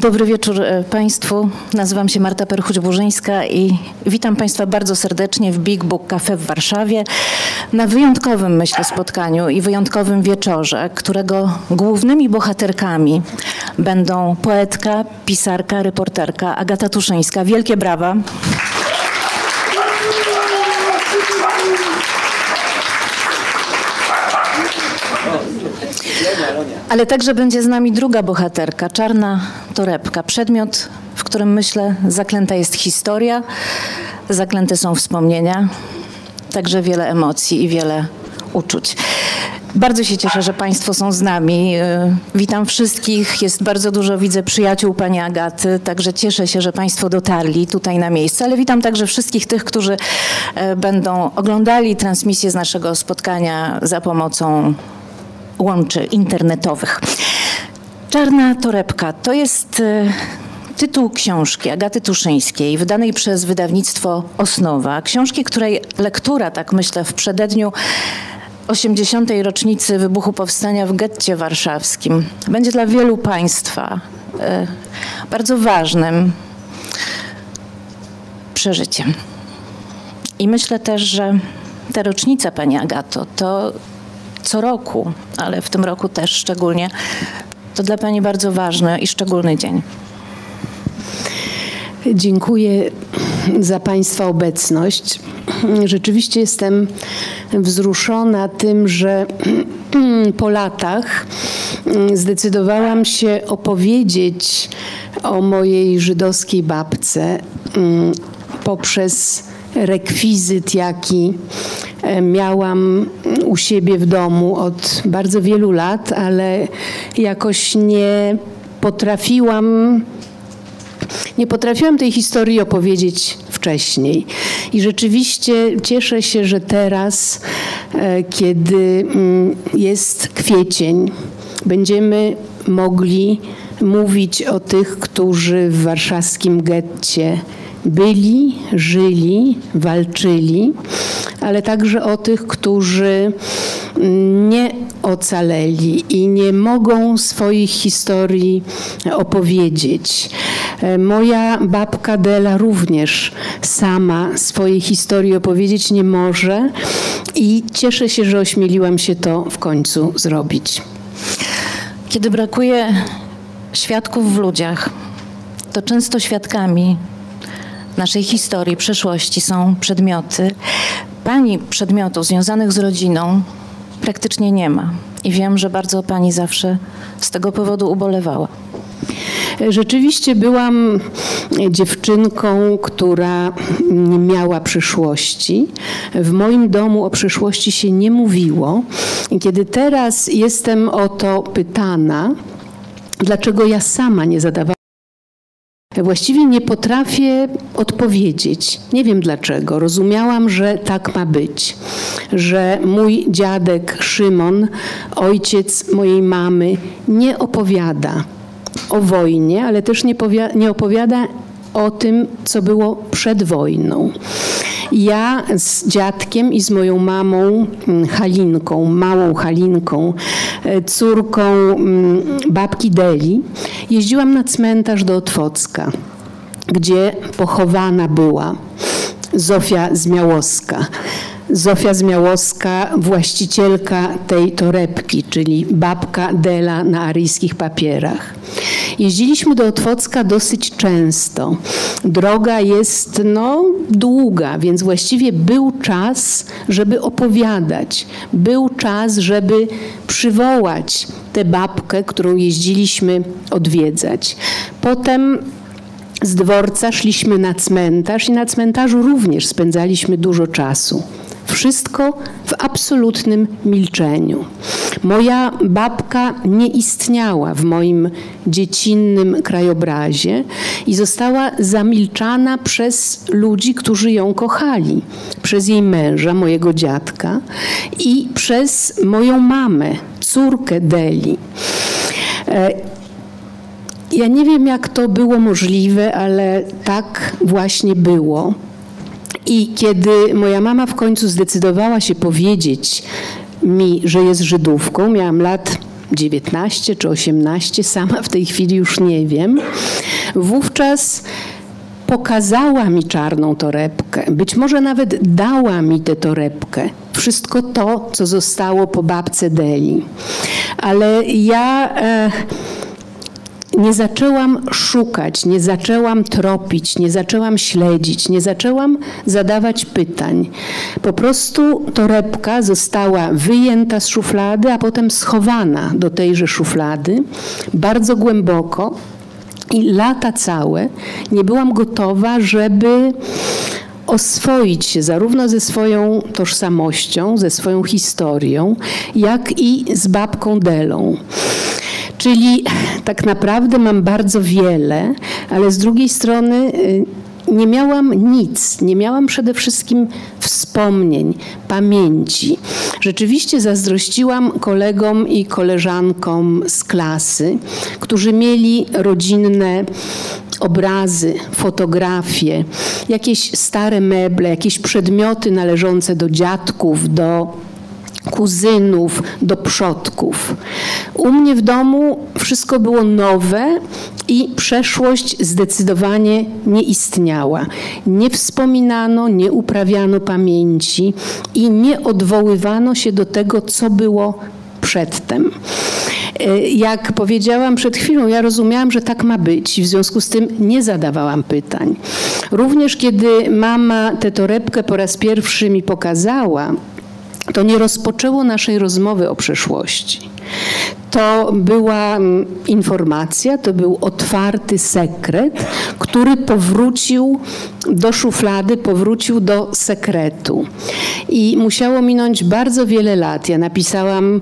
Dobry wieczór e, Państwu. Nazywam się Marta Perchuć-Burzyńska i witam Państwa bardzo serdecznie w Big Book Cafe w Warszawie na wyjątkowym, myślę, spotkaniu i wyjątkowym wieczorze, którego głównymi bohaterkami będą poetka, pisarka, reporterka Agata Tuszyńska. Wielkie brawa. Ale także będzie z nami druga bohaterka, czarna torebka. Przedmiot, w którym myślę zaklęta jest historia, zaklęte są wspomnienia, także wiele emocji i wiele uczuć. Bardzo się cieszę, że Państwo są z nami. Witam wszystkich. Jest bardzo dużo, widzę, przyjaciół Pani Agaty, także cieszę się, że Państwo dotarli tutaj na miejsce, ale witam także wszystkich tych, którzy e, będą oglądali transmisję z naszego spotkania za pomocą łączy internetowych. Czarna torebka to jest e, tytuł książki Agaty Tuszyńskiej, wydanej przez wydawnictwo Osnowa. Książki, której lektura, tak myślę, w przededniu 80. rocznicy wybuchu powstania w getcie warszawskim będzie dla wielu Państwa e, bardzo ważnym przeżyciem. I myślę też, że ta rocznica, Pani Agato, to co roku, ale w tym roku też szczególnie, to dla Pani bardzo ważny i szczególny dzień. Dziękuję za Państwa obecność. Rzeczywiście jestem wzruszona tym, że po latach zdecydowałam się opowiedzieć o mojej żydowskiej babce poprzez rekwizyt, jaki miałam u siebie w domu od bardzo wielu lat, ale jakoś nie potrafiłam nie potrafiłam tej historii opowiedzieć wcześniej. I rzeczywiście cieszę się, że teraz, e, kiedy mm, jest kwiecień, będziemy mogli mówić o tych, którzy w warszawskim getcie byli, żyli, walczyli, ale także o tych, którzy nie ocaleli i nie mogą swoich historii opowiedzieć. Moja babka Dela również sama swojej historii opowiedzieć nie może i cieszę się, że ośmieliłam się to w końcu zrobić. Kiedy brakuje świadków w ludziach, to często świadkami naszej historii, przeszłości są przedmioty. Pani przedmiotów związanych z rodziną praktycznie nie ma. I wiem, że bardzo pani zawsze z tego powodu ubolewała. Rzeczywiście byłam dziewczynką, która nie miała przyszłości. W moim domu o przyszłości się nie mówiło. I kiedy teraz jestem o to pytana, dlaczego ja sama nie zadawałam Właściwie nie potrafię odpowiedzieć. Nie wiem dlaczego. Rozumiałam, że tak ma być. Że mój dziadek Szymon, ojciec mojej mamy, nie opowiada o wojnie, ale też nie, nie opowiada o tym, co było przed wojną. Ja z dziadkiem i z moją mamą mm, Halinką, małą Halinką, e, córką mm, babki Deli, jeździłam na cmentarz do Otwocka, gdzie pochowana była Zofia Zmiałowska. Zofia Zmiałowska, właścicielka tej torebki, czyli babka Dela na aryjskich papierach. Jeździliśmy do Otwocka dosyć często. Droga jest no, długa, więc właściwie był czas, żeby opowiadać. Był czas, żeby przywołać tę babkę, którą jeździliśmy odwiedzać. Potem z dworca szliśmy na cmentarz i na cmentarzu również spędzaliśmy dużo czasu. Wszystko w absolutnym milczeniu. Moja babka nie istniała w moim dziecinnym krajobrazie i została zamilczana przez ludzi, którzy ją kochali. Przez jej męża, mojego dziadka i przez moją mamę, córkę Deli. E, ja nie wiem, jak to było możliwe, ale tak właśnie było. I kiedy moja mama w końcu zdecydowała się powiedzieć mi, że jest Żydówką, miałam lat 19 czy 18, sama w tej chwili już nie wiem, wówczas pokazała mi czarną torebkę, być może nawet dała mi tę torebkę. Wszystko to, co zostało po babce Deli. Ale ja. E, nie zaczęłam szukać, nie zaczęłam tropić, nie zaczęłam śledzić, nie zaczęłam zadawać pytań. Po prostu torebka została wyjęta z szuflady, a potem schowana do tejże szuflady bardzo głęboko. I lata całe nie byłam gotowa, żeby oswoić się zarówno ze swoją tożsamością, ze swoją historią, jak i z babką Delą. Czyli tak naprawdę mam bardzo wiele, ale z drugiej strony y, nie miałam nic, nie miałam przede wszystkim wspomnień, pamięci. Rzeczywiście zazdrościłam kolegom i koleżankom z klasy, którzy mieli rodzinne obrazy, fotografie, jakieś stare meble, jakieś przedmioty należące do dziadków, do kuzynów, do przodków. U mnie w domu wszystko było nowe i przeszłość zdecydowanie nie istniała. Nie wspominano, nie uprawiano pamięci i nie odwoływano się do tego, co było przedtem. E, jak powiedziałam przed chwilą, ja rozumiałam, że tak ma być w związku z tym nie zadawałam pytań. Również kiedy mama tę torebkę po raz pierwszy mi pokazała, to nie rozpoczęło naszej rozmowy o przeszłości. To była mm, informacja, to był otwarty sekret, który powrócił do szuflady, powrócił do sekretu. I musiało minąć bardzo wiele lat. Ja napisałam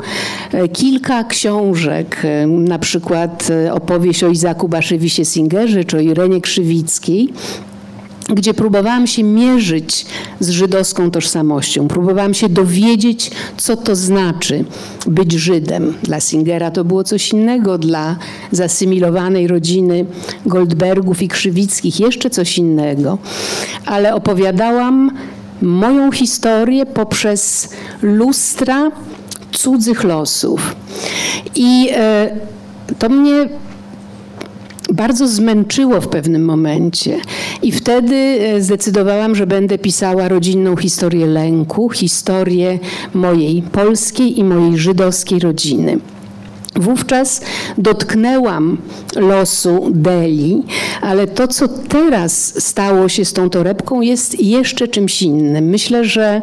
e, kilka książek, e, na przykład e, opowieść o Izaku Baszewisie Singerze czy o Irenie Krzywickiej, gdzie próbowałam się mierzyć z żydowską tożsamością. Próbowałam się dowiedzieć, co to znaczy być Żydem. Dla Singera to było coś innego, dla zasymilowanej rodziny Goldbergów i Krzywickich jeszcze coś innego. Ale opowiadałam moją historię poprzez lustra cudzych losów. I e, to mnie bardzo zmęczyło w pewnym momencie. I wtedy e, zdecydowałam, że będę pisała rodzinną historię lęku, historię mojej polskiej i mojej żydowskiej rodziny. Wówczas dotknęłam losu Deli, ale to, co teraz stało się z tą torebką, jest jeszcze czymś innym. Myślę, że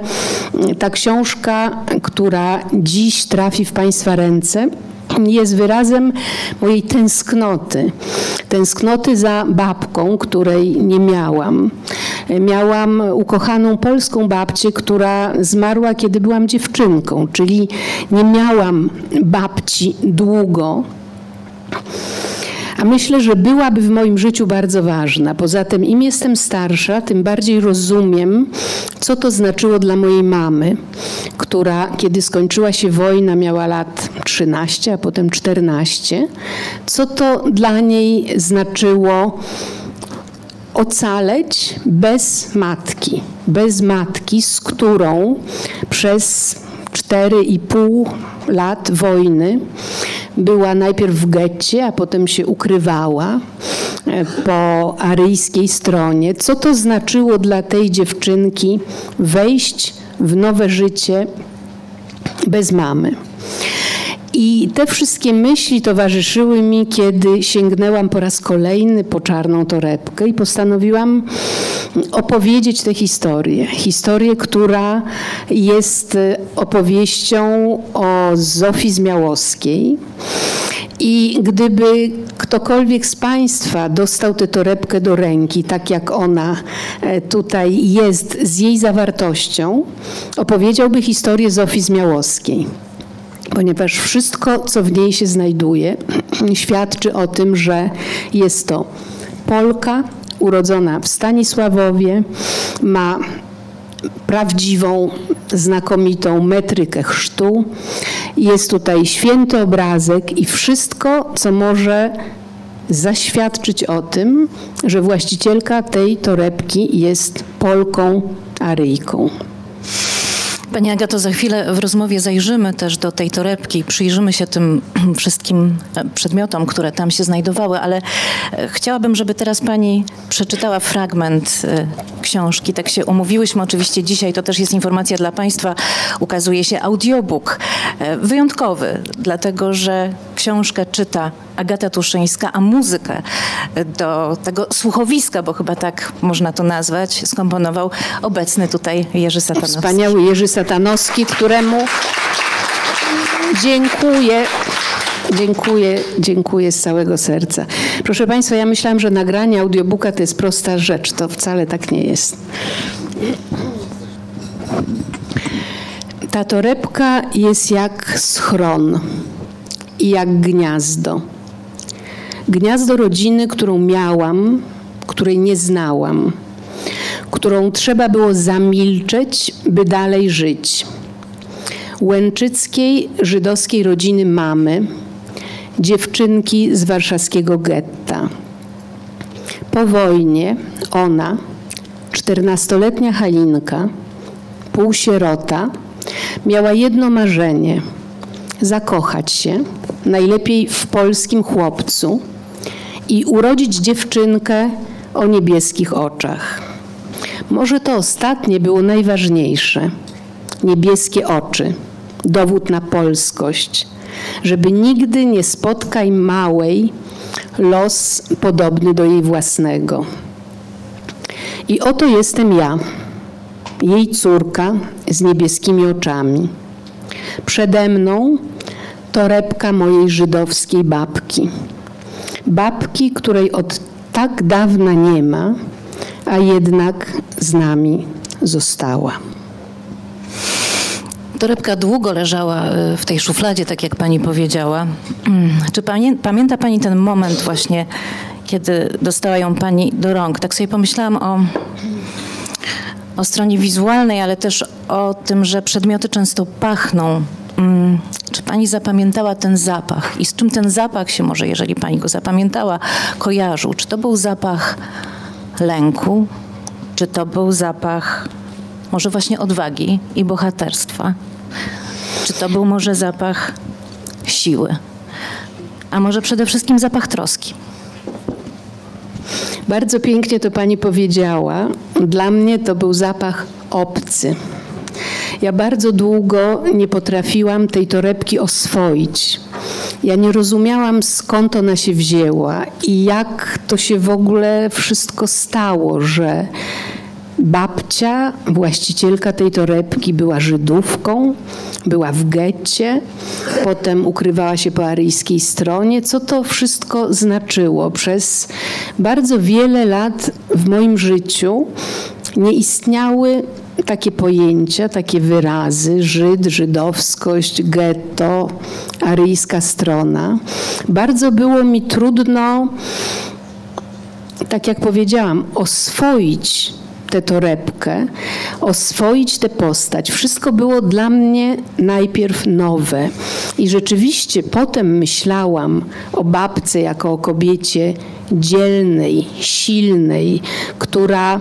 ta książka, która dziś trafi w Państwa ręce, jest wyrazem mojej tęsknoty. Tęsknoty za babką, której nie miałam. Miałam ukochaną polską babcię, która zmarła, kiedy byłam dziewczynką, czyli nie miałam babci długo. A myślę, że byłaby w moim życiu bardzo ważna. Poza tym, im jestem starsza, tym bardziej rozumiem, co to znaczyło dla mojej mamy, która, kiedy skończyła się wojna, miała lat 13, a potem 14. Co to dla niej znaczyło ocaleć bez matki, bez matki, z którą przez 4,5 lat wojny była najpierw w getcie, a potem się ukrywała e, po aryjskiej stronie. Co to znaczyło dla tej dziewczynki wejść w nowe życie bez mamy? I te wszystkie myśli towarzyszyły mi, kiedy sięgnęłam po raz kolejny po czarną torebkę i postanowiłam opowiedzieć tę historię. Historię, która jest opowieścią o Zofii Zmiałowskiej. I gdyby ktokolwiek z Państwa dostał tę torebkę do ręki, tak jak ona e, tutaj jest, z jej zawartością, opowiedziałby historię Zofii Zmiałowskiej. Ponieważ wszystko, co w niej się znajduje, świadczy o tym, że jest to Polka urodzona w Stanisławowie, ma prawdziwą, znakomitą metrykę chrztu. Jest tutaj święty obrazek i wszystko, co może zaświadczyć o tym, że właścicielka tej torebki jest Polką Aryjką. Pani Agato, za chwilę w rozmowie zajrzymy też do tej torebki, przyjrzymy się tym wszystkim e, przedmiotom, które tam się znajdowały, ale e, chciałabym, żeby teraz Pani przeczytała fragment e, książki. Tak się umówiłyśmy oczywiście dzisiaj, to też jest informacja dla Państwa, ukazuje się audiobook wyjątkowy, dlatego że książkę czyta Agata Tuszyńska, a muzykę do tego słuchowiska, bo chyba tak można to nazwać, skomponował obecny tutaj Jerzy Satanowski. Wspaniały Jerzy Satanowski, któremu dziękuję. Dziękuję, dziękuję z całego serca. Proszę Państwa, ja myślałam, że nagranie audiobooka to jest prosta rzecz. To wcale tak nie jest. Ta torebka jest jak schron i jak gniazdo. Gniazdo rodziny, którą miałam, której nie znałam, którą trzeba było zamilczeć, by dalej żyć. Łęczyckiej żydowskiej rodziny mamy, dziewczynki z warszawskiego getta. Po wojnie ona, czternastoletnia Halinka, półsierota, miała jedno marzenie zakochać się, najlepiej w polskim chłopcu i urodzić dziewczynkę o niebieskich oczach. Może to ostatnie było najważniejsze. Niebieskie oczy, dowód na polskość, żeby nigdy nie spotkaj małej los podobny do jej własnego. I oto jestem ja, jej córka z niebieskimi oczami. Przede mną torebka mojej żydowskiej babki. Babki, której od tak dawna nie ma, a jednak z nami została. Torebka długo leżała y, w tej szufladzie, tak jak pani powiedziała. Mm, czy pamięta pani ten moment właśnie, kiedy dostała ją pani do rąk? Tak sobie pomyślałam o, o stronie wizualnej, ale też o tym, że przedmioty często pachną. Mm, czy pani zapamiętała ten zapach i z czym ten zapach się może, jeżeli pani go zapamiętała, kojarzył? Czy to był zapach lęku? Czy to był zapach może właśnie odwagi i bohaterstwa? Czy to był może zapach siły? A może przede wszystkim zapach troski? Bardzo pięknie to pani powiedziała. Dla mnie to był zapach obcy. Ja bardzo długo nie potrafiłam tej torebki oswoić. Ja nie rozumiałam skąd ona się wzięła i jak to się w ogóle wszystko stało, że babcia, właścicielka tej torebki była Żydówką, była w getcie, potem ukrywała się po aryjskiej stronie. Co to wszystko znaczyło? Przez bardzo wiele lat w moim życiu nie istniały takie pojęcia, takie wyrazy, Żyd, żydowskość, getto, aryjska strona. Bardzo było mi trudno, tak jak powiedziałam, oswoić tę torebkę, oswoić tę postać. Wszystko było dla mnie najpierw nowe. I rzeczywiście potem myślałam o babce jako o kobiecie dzielnej, silnej, która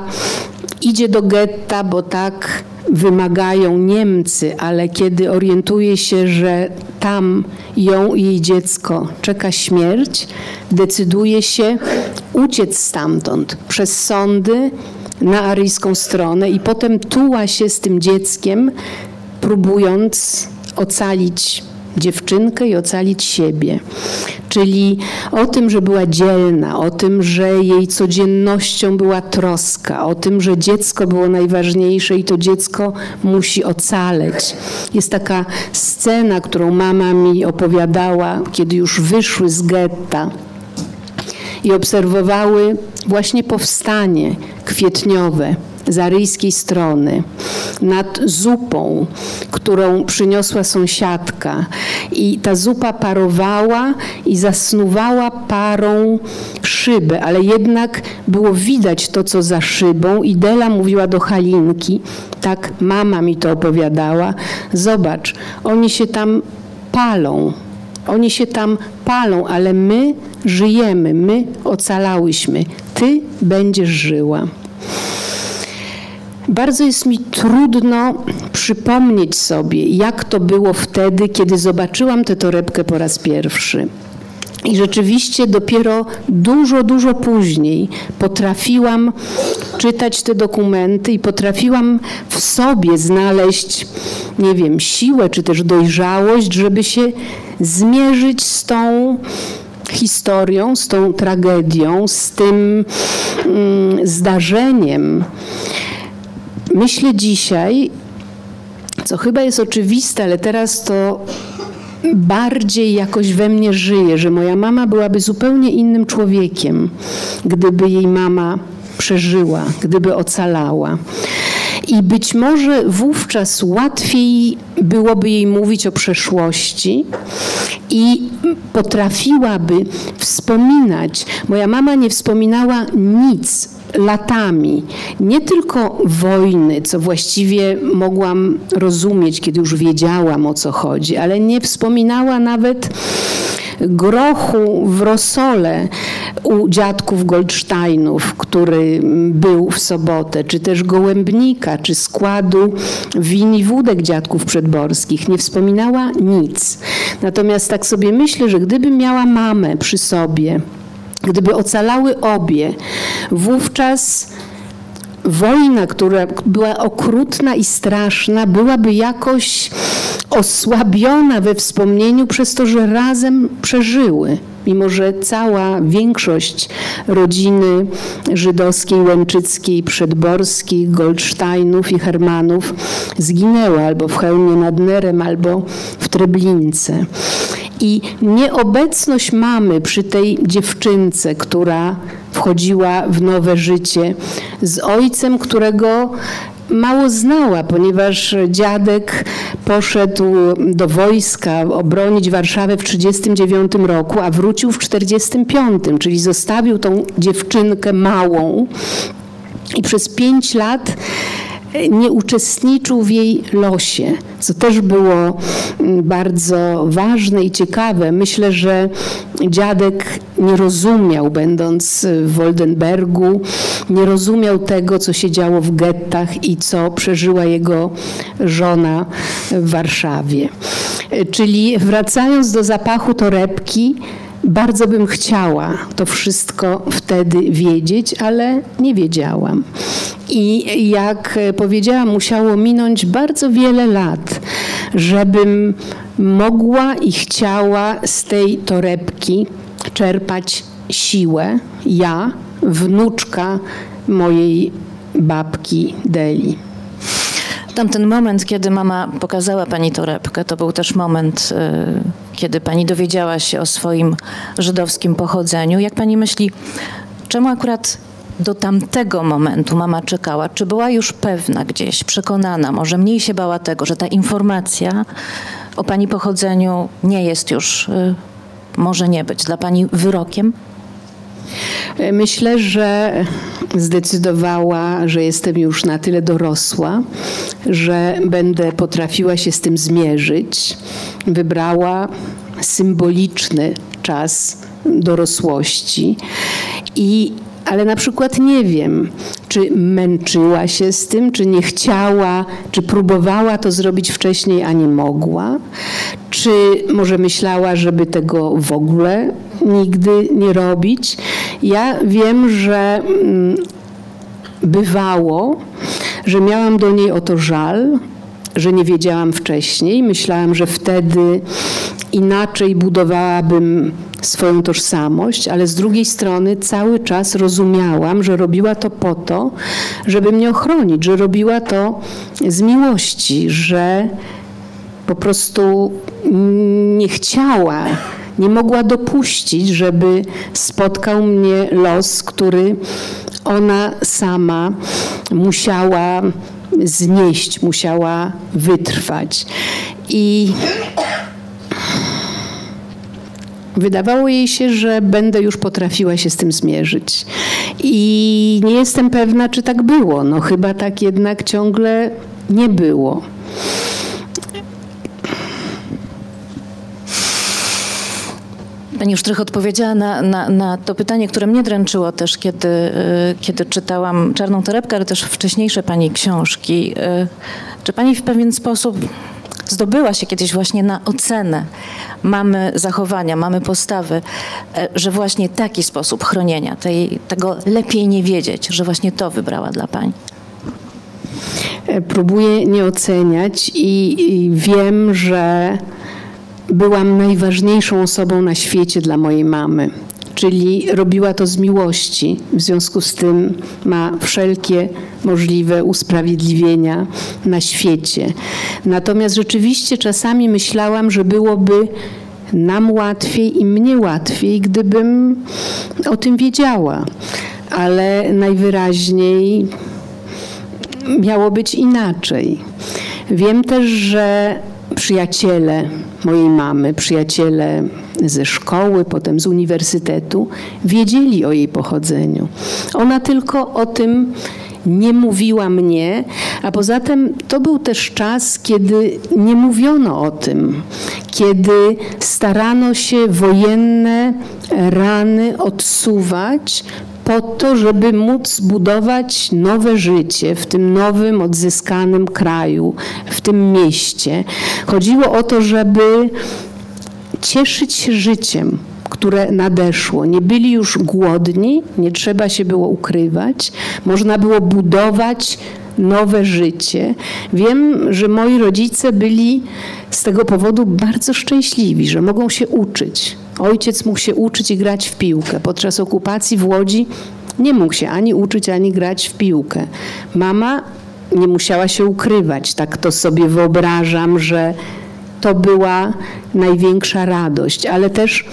idzie do getta, bo tak wymagają Niemcy, ale kiedy orientuje się, że tam ją i jej dziecko czeka śmierć, decyduje się uciec stamtąd przez sądy na aryjską stronę i potem tuła się z tym dzieckiem, próbując ocalić dziewczynkę i ocalić siebie. Czyli o tym, że była dzielna, o tym, że jej codziennością była troska, o tym, że dziecko było najważniejsze i to dziecko musi ocaleć. Jest taka scena, którą mama mi opowiadała, kiedy już wyszły z getta i obserwowały właśnie powstanie kwietniowe z aryjskiej strony nad zupą, którą przyniosła sąsiadka. I ta zupa parowała i zasnuwała parą szybę, ale jednak było widać to, co za szybą. I Dela mówiła do Halinki, tak mama mi to opowiadała, zobacz, oni się tam palą. Oni się tam palą, ale my żyjemy, my ocalałyśmy. Ty będziesz żyła. Bardzo jest mi trudno przypomnieć sobie, jak to było wtedy, kiedy zobaczyłam tę torebkę po raz pierwszy. I rzeczywiście dopiero dużo, dużo później potrafiłam czytać te dokumenty i potrafiłam w sobie znaleźć, nie wiem, siłę czy też dojrzałość, żeby się zmierzyć z tą historią, z tą tragedią, z tym mm, zdarzeniem. Myślę dzisiaj, co chyba jest oczywiste, ale teraz to bardziej jakoś we mnie żyje, że moja mama byłaby zupełnie innym człowiekiem, gdyby jej mama przeżyła, gdyby ocalała. I być może wówczas łatwiej byłoby jej mówić o przeszłości i potrafiłaby wspominać. Moja mama nie wspominała nic latami, nie tylko wojny, co właściwie mogłam rozumieć, kiedy już wiedziałam o co chodzi, ale nie wspominała nawet grochu w rosole u dziadków Goldsteinów, który był w sobotę, czy też gołębnika, czy składu win i wódek dziadków przedborskich. Nie wspominała nic. Natomiast tak sobie myślę, że gdybym miała mamę przy sobie, Gdyby ocalały obie, wówczas wojna, która była okrutna i straszna, byłaby jakoś osłabiona we wspomnieniu przez to, że razem przeżyły. Mimo, że cała większość rodziny żydowskiej, łęczyckiej, przedborskiej, Goldsteinów i Hermanów zginęła albo w Chełmie nad Nerem, albo w Treblince. I nieobecność mamy przy tej dziewczynce, która wchodziła w nowe życie, z ojcem, którego mało znała, ponieważ dziadek poszedł do wojska obronić Warszawę w 1939 roku, a wrócił w 1945, czyli zostawił tą dziewczynkę małą. I przez pięć lat nie uczestniczył w jej losie, co też było mm, bardzo ważne i ciekawe. Myślę, że dziadek nie rozumiał, będąc w Woldenbergu, nie rozumiał tego, co się działo w gettach i co przeżyła jego żona w Warszawie. Czyli wracając do zapachu torebki, bardzo bym chciała to wszystko wtedy wiedzieć, ale nie wiedziałam. I jak powiedziałam, musiało minąć bardzo wiele lat, żebym mogła i chciała z tej torebki czerpać siłę. Ja, wnuczka mojej babki Deli. Tamten moment, kiedy mama pokazała pani torebkę, to był też moment, y, kiedy pani dowiedziała się o swoim żydowskim pochodzeniu. Jak pani myśli, czemu akurat do tamtego momentu mama czekała? Czy była już pewna gdzieś, przekonana, może mniej się bała tego, że ta informacja o pani pochodzeniu nie jest już, y, może nie być dla pani wyrokiem? Myślę, że zdecydowała, że jestem już na tyle dorosła, że będę potrafiła się z tym zmierzyć. Wybrała symboliczny czas dorosłości i ale na przykład nie wiem, czy męczyła się z tym, czy nie chciała, czy próbowała to zrobić wcześniej, a nie mogła, czy może myślała, żeby tego w ogóle nigdy nie robić. Ja wiem, że mm, bywało, że miałam do niej o to żal, że nie wiedziałam wcześniej. Myślałam, że wtedy inaczej budowałabym swoją tożsamość, ale z drugiej strony cały czas rozumiałam, że robiła to po to, żeby mnie ochronić, że robiła to z miłości, że po prostu nie chciała, nie mogła dopuścić, żeby spotkał mnie los, który ona sama musiała znieść, musiała wytrwać. I Wydawało jej się, że będę już potrafiła się z tym zmierzyć. I nie jestem pewna, czy tak było. No chyba tak jednak ciągle nie było. Pani już trochę odpowiedziała na, na, na, to pytanie, które mnie dręczyło też, kiedy, y, kiedy czytałam Czarną Torebkę, ale też wcześniejsze Pani książki. Y, czy Pani w pewien sposób zdobyła się kiedyś właśnie na ocenę mamy zachowania, mamy postawy, e, że właśnie taki sposób chronienia, tej, tego lepiej nie wiedzieć, że właśnie to wybrała dla Pani? E, próbuję nie oceniać i, i wiem, że byłam najważniejszą osobą na świecie dla mojej mamy czyli robiła to z miłości. W związku z tym ma wszelkie możliwe usprawiedliwienia na świecie. Natomiast rzeczywiście czasami myślałam, że byłoby nam łatwiej i mnie łatwiej, gdybym o tym wiedziała. Ale najwyraźniej miało być inaczej. Wiem też, że przyjaciele mojej mamy, przyjaciele ze szkoły, potem z uniwersytetu, wiedzieli o jej pochodzeniu. Ona tylko o tym nie mówiła mnie, a poza tym to był też czas, kiedy nie mówiono o tym, kiedy starano się wojenne rany odsuwać po to, żeby móc budować nowe życie w tym nowym, odzyskanym kraju, w tym mieście. Chodziło o to, żeby cieszyć się życiem, które nadeszło. Nie byli już głodni, nie trzeba się było ukrywać, można było budować nowe życie. Wiem, że moi rodzice byli z tego powodu bardzo szczęśliwi, że mogą się uczyć. Ojciec mógł się uczyć i grać w piłkę. Podczas okupacji w Łodzi nie mógł się ani uczyć, ani grać w piłkę. Mama nie musiała się ukrywać. Tak to sobie wyobrażam, że to była największa radość, ale też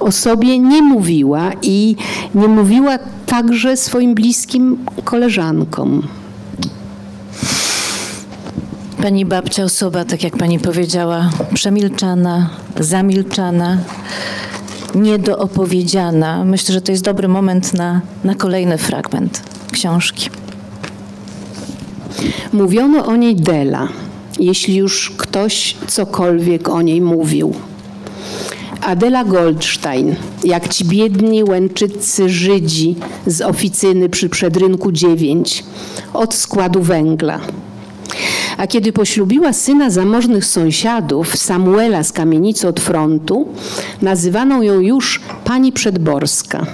o sobie nie mówiła i nie mówiła także swoim bliskim koleżankom. Pani babcia osoba, tak jak pani powiedziała, przemilczana, zamilczana, niedoopowiedziana. Myślę, że to jest dobry moment na, na kolejny fragment książki. Mówiono o niej Dela, jeśli już ktoś cokolwiek o niej mówił. Adela Goldstein, jak ci biedni łęczycy Żydzi z oficyny przy Przedrynku 9, od składu węgla. A kiedy poślubiła syna zamożnych sąsiadów, Samuela z kamienicy od frontu, nazywano ją już pani Przedborska.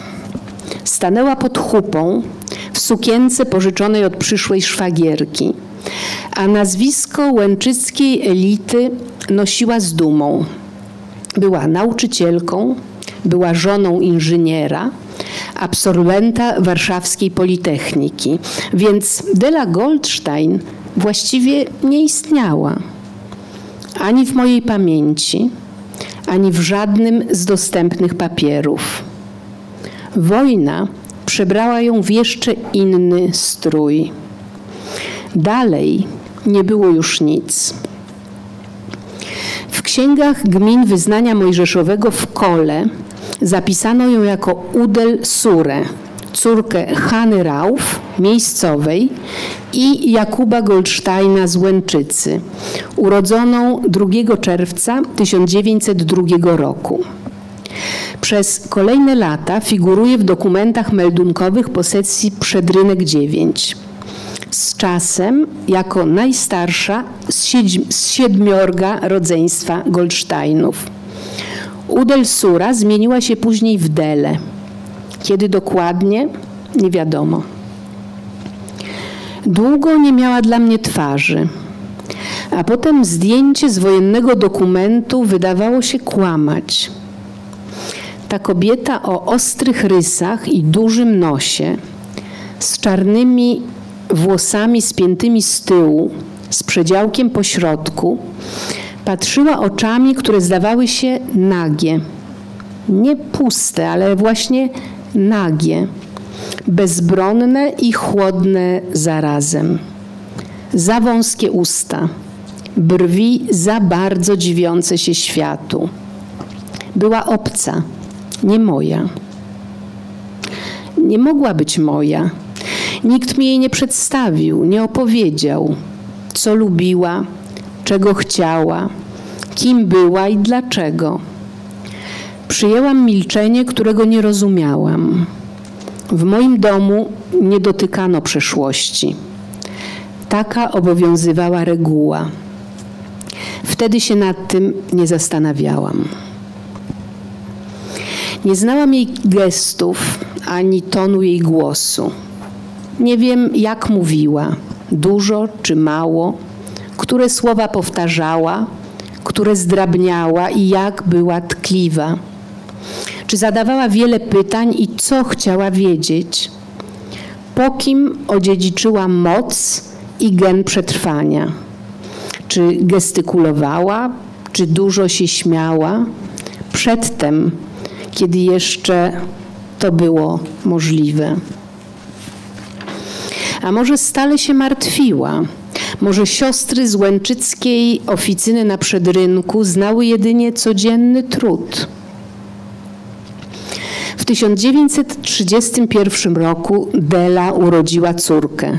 Stanęła pod chupą w sukience pożyczonej od przyszłej szwagierki, a nazwisko łęczyckiej elity nosiła z dumą. Była nauczycielką, była żoną inżyniera, absolwenta warszawskiej Politechniki, więc Dela Goldstein właściwie nie istniała. Ani w mojej pamięci, ani w żadnym z dostępnych papierów. Wojna przebrała ją w jeszcze inny strój. Dalej nie było już nic. W księgach gmin wyznania mojżeszowego w Kole zapisano ją jako Udel Surę, córkę Hany Rauf, miejscowej, i Jakuba Goldsteina z Łęczycy, urodzoną 2 czerwca 1902 roku. Przez kolejne lata figuruje w dokumentach meldunkowych posesji Przedrynek 9. Z czasem jako najstarsza z siedmiorga rodzeństwa Goldsteinów. Udel Sura zmieniła się później w Dele. Kiedy dokładnie, nie wiadomo. Długo nie miała dla mnie twarzy. a potem zdjęcie z wojennego dokumentu wydawało się kłamać. Ta kobieta o ostrych rysach i dużym nosie, z czarnymi włosami spiętymi z tyłu, z przedziałkiem po środku, patrzyła oczami, które zdawały się nagie. Nie puste, ale właśnie nagie, bezbronne i chłodne zarazem. Za wąskie usta, brwi za bardzo dziwiące się światu. Była obca, nie moja. Nie mogła być moja. Nikt mi jej nie przedstawił, nie opowiedział, co lubiła, czego chciała, kim była i dlaczego. Przyjęłam milczenie, którego nie rozumiałam. W moim domu nie dotykano przeszłości. Taka obowiązywała reguła. Wtedy się nad tym nie zastanawiałam. Nie znałam jej gestów ani tonu jej głosu. Nie wiem, jak mówiła, dużo czy mało, które słowa powtarzała, które zdrabniała i jak była tkliwa. Czy zadawała wiele pytań i co chciała wiedzieć? Po kim odziedziczyła moc i gen przetrwania? Czy gestykulowała, czy dużo się śmiała? Przedtem, kiedy jeszcze to było możliwe. A może stale się martwiła? Może siostry z Łęczyckiej oficyny na przedrynku znały jedynie codzienny trud? W 1931 roku Dela urodziła córkę,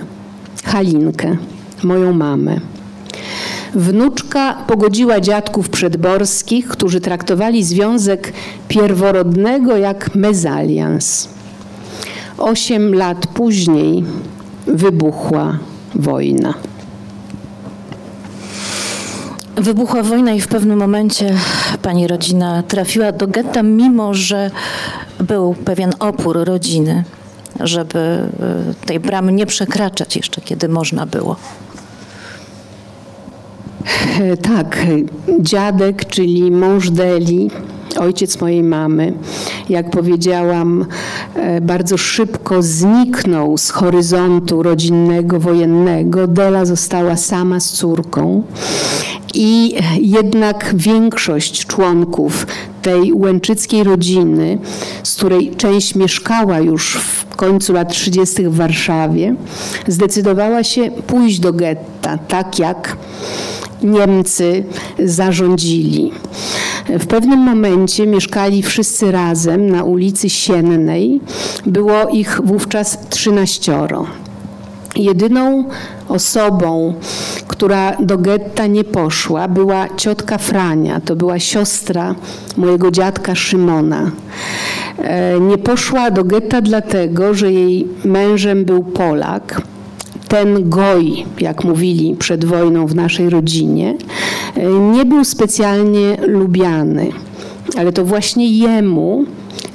Halinkę, moją mamę. Wnuczka pogodziła dziadków przedborskich, którzy traktowali związek pierworodnego jak mezalians. Osiem lat później wybuchła wojna. Wybuchła wojna i w pewnym momencie pani rodzina trafiła do getta, mimo że był pewien opór rodziny, żeby y, tej bramy nie przekraczać jeszcze, kiedy można było. Tak, dziadek, czyli mąż Deli, ojciec mojej mamy, jak powiedziałam, e, bardzo szybko zniknął z horyzontu rodzinnego, wojennego. Dela została sama z córką. I jednak większość członków tej łęczyckiej rodziny, z której część mieszkała już w końcu lat 30. w Warszawie, zdecydowała się pójść do getta, tak jak Niemcy zarządzili. W pewnym momencie mieszkali wszyscy razem na ulicy Siennej. Było ich wówczas trzynaścioro. Jedyną osobą, która do getta nie poszła, była ciotka Frania. To była siostra mojego dziadka Szymona. E, nie poszła do getta dlatego, że jej mężem był Polak ten goj, jak mówili przed wojną w naszej rodzinie, e, nie był specjalnie lubiany, ale to właśnie jemu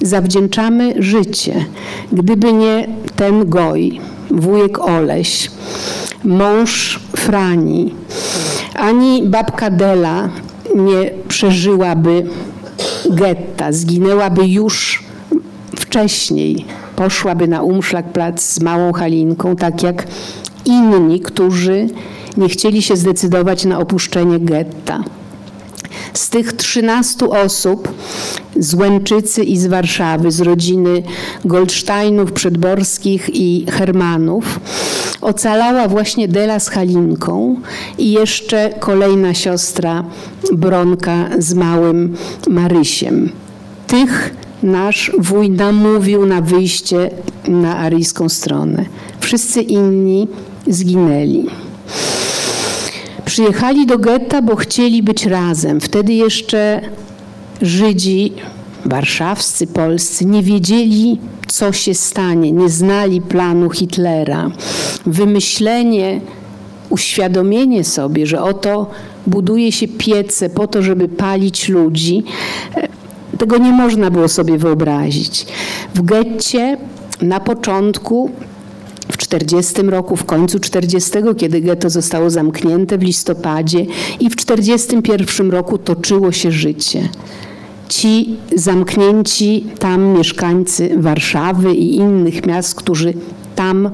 zawdzięczamy życie. Gdyby nie ten goj, wujek Oleś, mąż Frani, ani babka Dela nie przeżyłaby getta, zginęłaby już wcześniej. Poszłaby na Umszlagplatz z małą Halinką, tak jak inni, którzy nie chcieli się zdecydować na opuszczenie getta. Z tych 13 osób z Łęczycy i z Warszawy, z rodziny Goldsteinów, Przedborskich i Hermanów, ocalała właśnie Dela z Halinką i jeszcze kolejna siostra Bronka z małym Marysiem. Tych nasz wuj namówił na wyjście na aryjską stronę. Wszyscy inni zginęli. Przyjechali do getta, bo chcieli być razem. Wtedy jeszcze Żydzi warszawscy, polscy nie wiedzieli, co się stanie, nie znali planu Hitlera. Wymyślenie, uświadomienie sobie, że oto buduje się piece po to, żeby palić ludzi, tego nie można było sobie wyobrazić. W getcie na początku 40 roku, w końcu 40, kiedy getto zostało zamknięte w listopadzie i w 41 roku toczyło się życie. Ci zamknięci tam mieszkańcy Warszawy i innych miast, którzy tam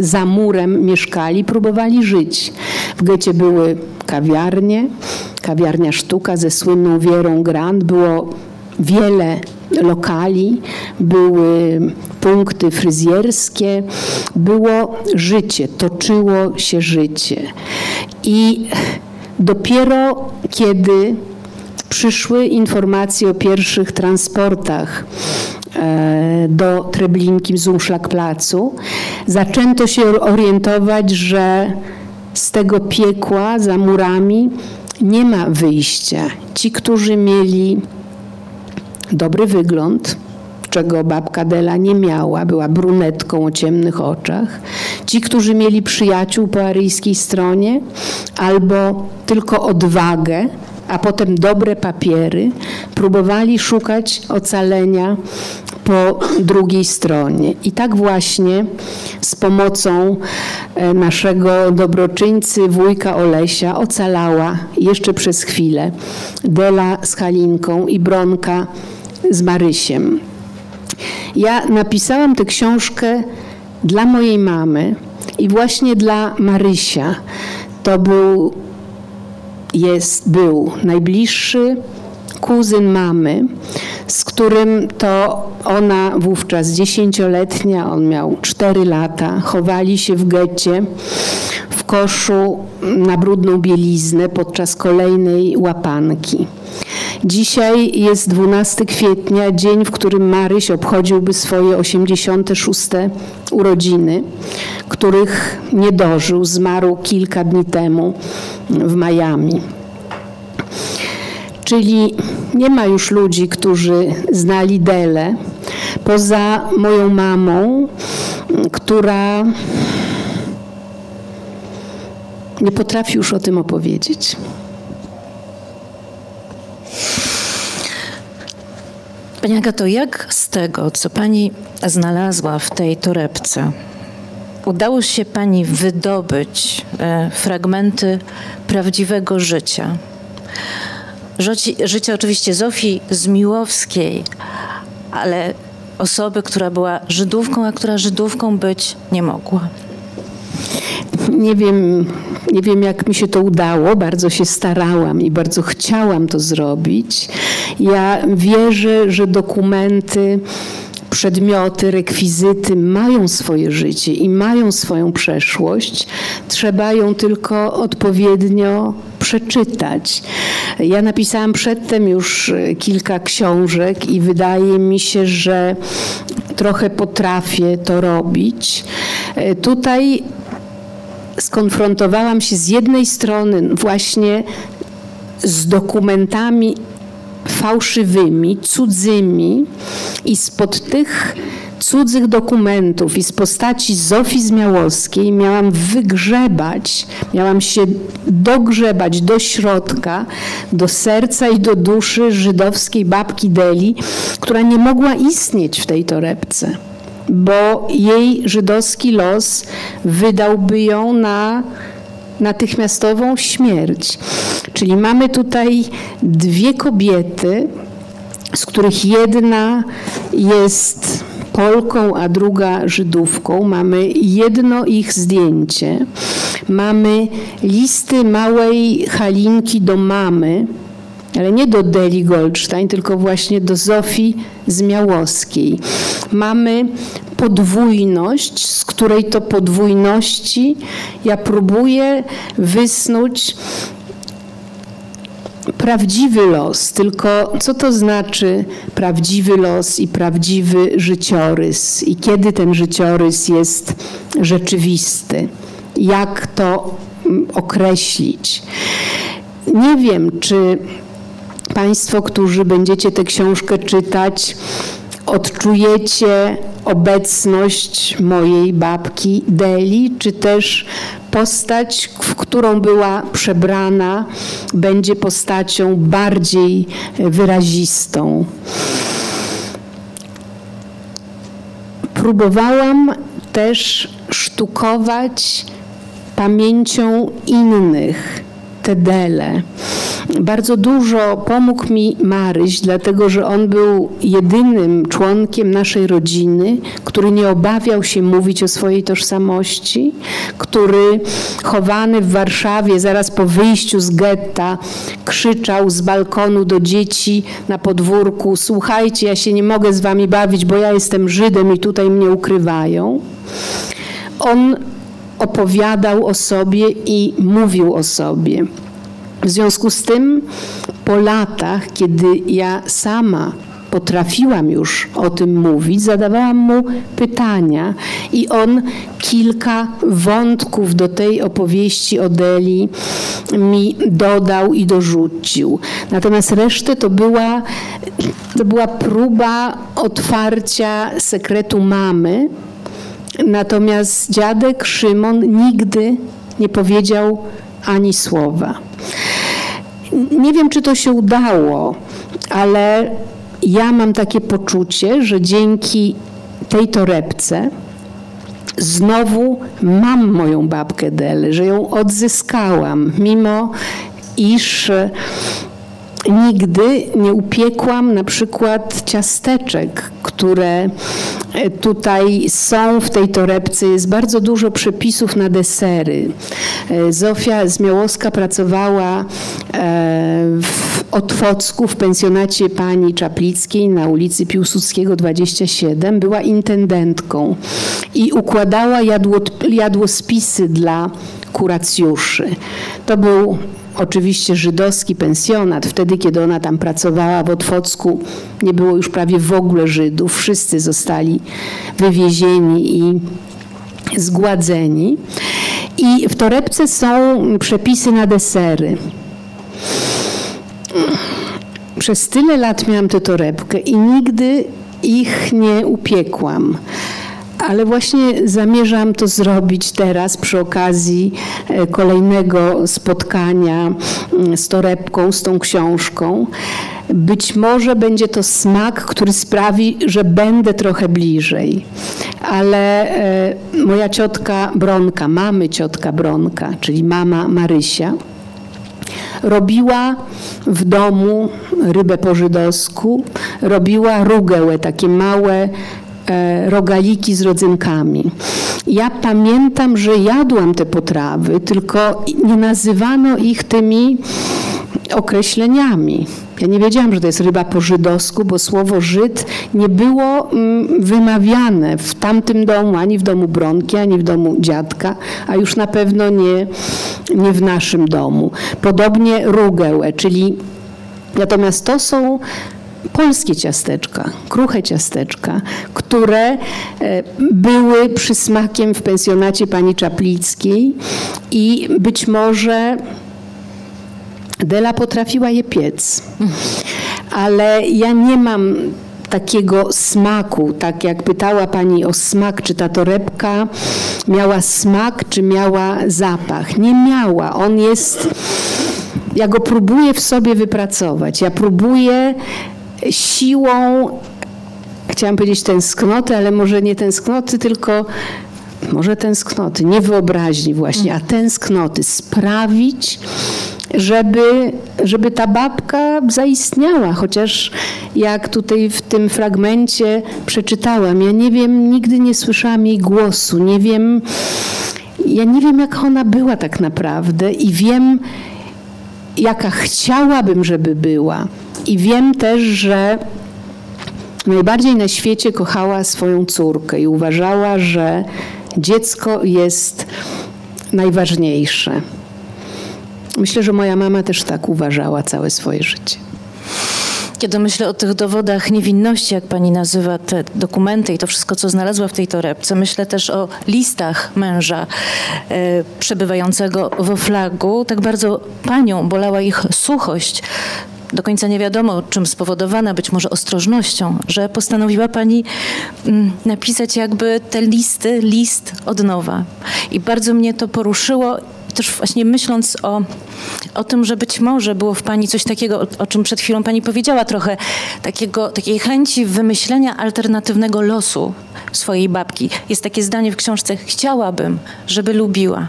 za murem mieszkali, próbowali żyć. W getcie były kawiarnie, kawiarnia Sztuka ze słynną Wierą Grand, było wiele lokali, były punkty fryzjerskie, było życie, toczyło się życie. I dopiero kiedy przyszły informacje o pierwszych transportach e, do Treblinki z Umszlakplacu, zaczęto się orientować, że z tego piekła za murami nie ma wyjścia. Ci, którzy mieli dobry wygląd, czego babka Dela nie miała, była brunetką o ciemnych oczach. Ci, którzy mieli przyjaciół po aryjskiej stronie, albo tylko odwagę, a potem dobre papiery, próbowali szukać ocalenia po drugiej stronie. I tak właśnie z pomocą e, naszego dobroczyńcy, wujka Olesia, ocalała jeszcze przez chwilę Dela z Halinką i Bronka z Marysiem. Ja napisałam tę książkę dla mojej mamy i właśnie dla Marysia. To był, jest, był najbliższy kuzyn mamy, z którym to ona wówczas dziesięcioletnia, on miał cztery lata, chowali się w getcie w koszu na brudną bieliznę podczas kolejnej łapanki. Dzisiaj jest 12 kwietnia, dzień, w którym Maryś obchodziłby swoje 86 urodziny, których nie dożył, zmarł kilka dni temu w Miami. Czyli nie ma już ludzi, którzy znali Dele, poza moją mamą, która nie potrafi już o tym opowiedzieć. Pani Agato, jak z tego, co Pani znalazła w tej torebce, udało się Pani wydobyć e, fragmenty prawdziwego życia? Życie, życie oczywiście Zofii Zmiłowskiej, ale osoby, która była Żydówką, a która Żydówką być nie mogła. Nie wiem, nie wiem, jak mi się to udało. Bardzo się starałam i bardzo chciałam to zrobić. Ja wierzę, że dokumenty przedmioty, rekwizyty mają swoje życie i mają swoją przeszłość. Trzeba ją tylko odpowiednio przeczytać. Ja napisałam przedtem już kilka książek i wydaje mi się, że trochę potrafię to robić. Tutaj skonfrontowałam się z jednej strony właśnie z dokumentami fałszywymi, cudzymi i spod tych cudzych dokumentów i z postaci Zofii Zmiałowskiej miałam wygrzebać, miałam się dogrzebać do środka, do serca i do duszy żydowskiej babki Deli, która nie mogła istnieć w tej torebce, bo jej żydowski los wydałby ją na natychmiastową śmierć. Czyli mamy tutaj dwie kobiety, z których jedna jest Polką, a druga Żydówką. Mamy jedno ich zdjęcie. Mamy listy małej Halinki do mamy, ale nie do Deli Goldstein, tylko właśnie do Zofii Zmiałowskiej. Mamy podwójność, z której to podwójności ja próbuję wysnuć prawdziwy los, tylko co to znaczy prawdziwy los i prawdziwy życiorys i kiedy ten życiorys jest rzeczywisty, jak to mm, określić. Nie wiem, czy Państwo, którzy będziecie tę książkę czytać, odczujecie obecność mojej babki Deli, czy też postać, w którą była przebrana, będzie postacią bardziej wyrazistą. Próbowałam też sztukować pamięcią innych te dele. Bardzo dużo pomógł mi Maryś, dlatego że on był jedynym członkiem naszej rodziny, który nie obawiał się mówić o swojej tożsamości, który chowany w Warszawie zaraz po wyjściu z getta krzyczał z balkonu do dzieci na podwórku: Słuchajcie, ja się nie mogę z wami bawić, bo ja jestem Żydem i tutaj mnie ukrywają. On opowiadał o sobie i mówił o sobie. W związku z tym, po latach, kiedy ja sama potrafiłam już o tym mówić, zadawałam mu pytania i on kilka wątków do tej opowieści o Deli mi dodał i dorzucił. Natomiast resztę to była, to była próba otwarcia sekretu mamy, Natomiast dziadek Szymon nigdy nie powiedział ani słowa. Nie wiem, czy to się udało, ale ja mam takie poczucie, że dzięki tej torebce znowu mam moją babkę Del, że ją odzyskałam, mimo iż nigdy nie upiekłam na przykład ciasteczek, które e, tutaj są w tej torebce. Jest bardzo dużo przepisów na desery. E, Zofia Zmiałowska pracowała e, w Otwocku w pensjonacie pani Czaplickiej na ulicy Piłsudskiego 27. Była intendentką i układała jadło, jadłospisy dla kuracjuszy. To był oczywiście żydowski pensjonat. Wtedy, kiedy ona tam pracowała w Otwocku, nie było już prawie w ogóle Żydów. Wszyscy zostali wywiezieni i zgładzeni. I w torebce są przepisy na desery. Przez tyle lat miałam tę torebkę i nigdy ich nie upiekłam ale właśnie zamierzam to zrobić teraz przy okazji e, kolejnego spotkania mm, z torebką, z tą książką. Być może będzie to smak, który sprawi, że będę trochę bliżej. Ale e, moja ciotka Bronka, mamy ciotka Bronka, czyli mama Marysia, robiła w domu rybę po żydowsku, robiła rugełę, takie małe rogaliki z rodzynkami. Ja pamiętam, że jadłam te potrawy, tylko nie nazywano ich tymi określeniami. Ja nie wiedziałam, że to jest ryba po żydowsku, bo słowo Żyd nie było mm, wymawiane w tamtym domu, ani w domu Bronki, ani w domu dziadka, a już na pewno nie, nie w naszym domu. Podobnie rugełę, czyli natomiast to są polskie ciasteczka, kruche ciasteczka, które e, były przysmakiem w pensjonacie pani Czaplickiej i być może Dela potrafiła je piec. Ale ja nie mam takiego smaku, tak jak pytała pani o smak, czy ta torebka miała smak, czy miała zapach. Nie miała. On jest, ja go próbuję w sobie wypracować. Ja próbuję siłą, chciałam powiedzieć tęsknoty, ale może nie tęsknoty, tylko może tęsknoty, nie wyobraźni właśnie, a tęsknoty sprawić, żeby, żeby ta babka zaistniała. Chociaż jak tutaj w tym fragmencie przeczytałam, ja nie wiem, nigdy nie słyszałam jej głosu, nie wiem, ja nie wiem, jak ona była tak naprawdę i wiem, jaka chciałabym, żeby była. I wiem też, że najbardziej na świecie kochała swoją córkę i uważała, że dziecko jest najważniejsze. Myślę, że moja mama też tak uważała całe swoje życie. Kiedy myślę o tych dowodach niewinności, jak pani nazywa te dokumenty i to wszystko, co znalazła w tej torebce, myślę też o listach męża e, przebywającego we flagu. Tak bardzo panią bolała ich suchość, do końca nie wiadomo czym spowodowana, być może ostrożnością, że postanowiła pani mm, napisać jakby te listy, list od nowa. I bardzo mnie to poruszyło, też właśnie myśląc o, o tym, że być może było w pani coś takiego, o, o czym przed chwilą pani powiedziała trochę, takiego, takiej chęci wymyślenia alternatywnego losu swojej babki. Jest takie zdanie w książce: Chciałabym, żeby lubiła.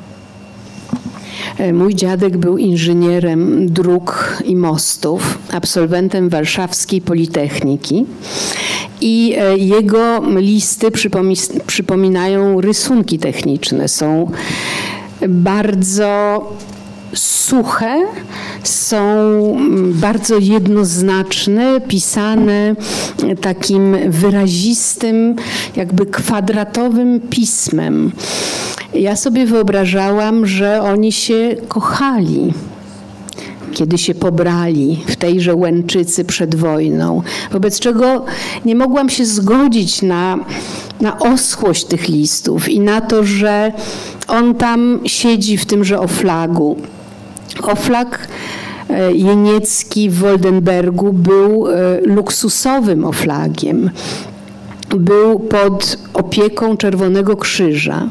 E, mój dziadek był inżynierem dróg i mostów, absolwentem Warszawskiej Politechniki i e, jego listy przypominają rysunki techniczne. Są bardzo suche, są bardzo jednoznaczne, pisane takim wyrazistym, jakby kwadratowym pismem. Ja sobie wyobrażałam, że oni się kochali kiedy się pobrali w tejże Łęczycy przed wojną, wobec czego nie mogłam się zgodzić na, na oschłość tych listów i na to, że on tam siedzi w tymże oflagu. Oflag e, jeniecki w Woldenbergu był e, luksusowym oflagiem. Był pod opieką Czerwonego Krzyża.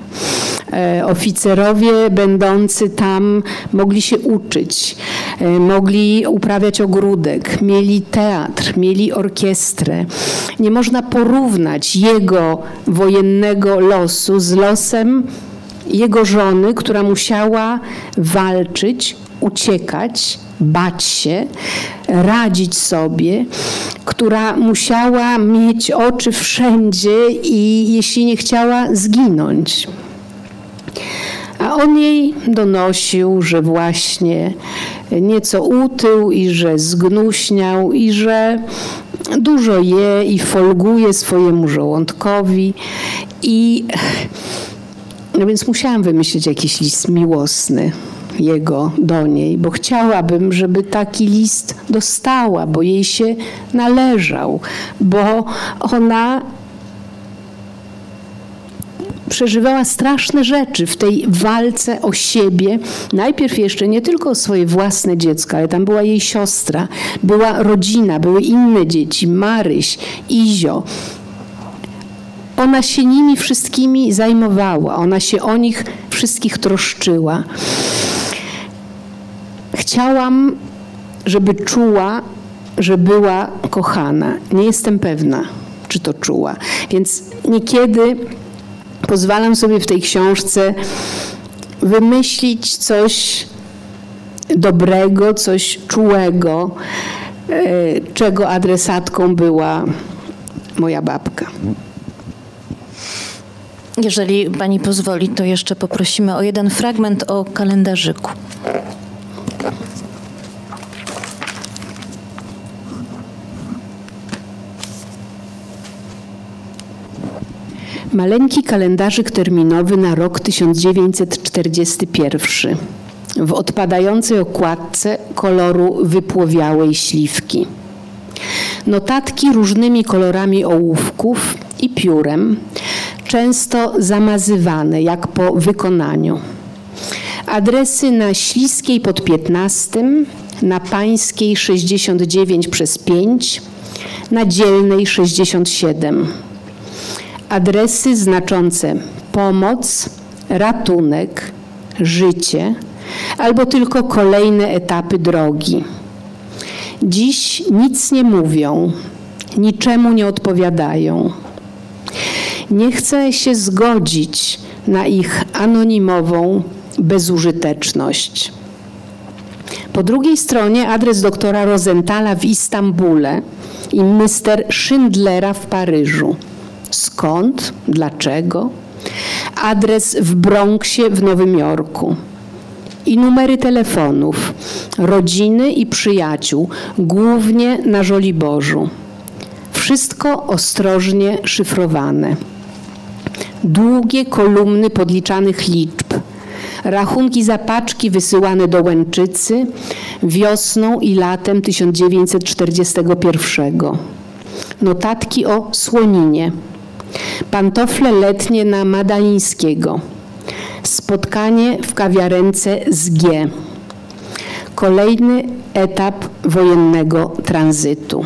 E, oficerowie będący tam mogli się uczyć, mogli uprawiać ogródek, mieli teatr, mieli orkiestrę. Nie można porównać jego wojennego losu z losem jego żony, która musiała walczyć, uciekać, bać się, radzić sobie, która musiała mieć oczy wszędzie i jeśli nie chciała, zginąć. A on jej donosił, że właśnie nieco utył i że zgnuśniał i że dużo je i folguje swojemu żołądkowi i no więc musiałam wymyślić jakiś list miłosny jego do niej, bo chciałabym, żeby taki list dostała, bo jej się należał, bo ona przeżywała straszne rzeczy w tej walce o siebie. Najpierw jeszcze nie tylko o swoje własne dziecko, ale tam była jej siostra, była rodzina, były inne dzieci, Maryś, Izio. Ona się nimi wszystkimi zajmowała, ona się o nich wszystkich troszczyła. Chciałam, żeby czuła, że była kochana. Nie jestem pewna, czy to czuła. Więc niekiedy pozwalam sobie w tej książce wymyślić coś dobrego, coś czułego, e, czego adresatką była moja babka. Jeżeli pani pozwoli, to jeszcze poprosimy o jeden fragment o kalendarzyku. Maleńki kalendarzyk terminowy na rok 1941 w odpadającej okładce koloru wypłowiałej śliwki. Notatki różnymi kolorami ołówków i piórem, często zamazywane jak po wykonaniu. Adresy na Śliskiej pod 15, na Pańskiej 69 przez 5, na Dzielnej 67. Adresy znaczące pomoc, ratunek, życie albo tylko kolejne etapy drogi. Dziś nic nie mówią, niczemu nie odpowiadają nie chce się zgodzić na ich anonimową bezużyteczność. Po drugiej stronie adres doktora Rosenthala w Istambule i mister Schindlera w Paryżu. Skąd? Dlaczego? Adres w Bronxie w Nowym Jorku. I numery telefonów, rodziny i przyjaciół, głównie na Żoliborzu. Wszystko ostrożnie szyfrowane długie kolumny podliczanych liczb, rachunki za paczki wysyłane do Łęczycy wiosną i latem 1941, notatki o Słoninie, pantofle letnie na Madalińskiego, spotkanie w kawiarence z G, kolejny etap wojennego tranzytu.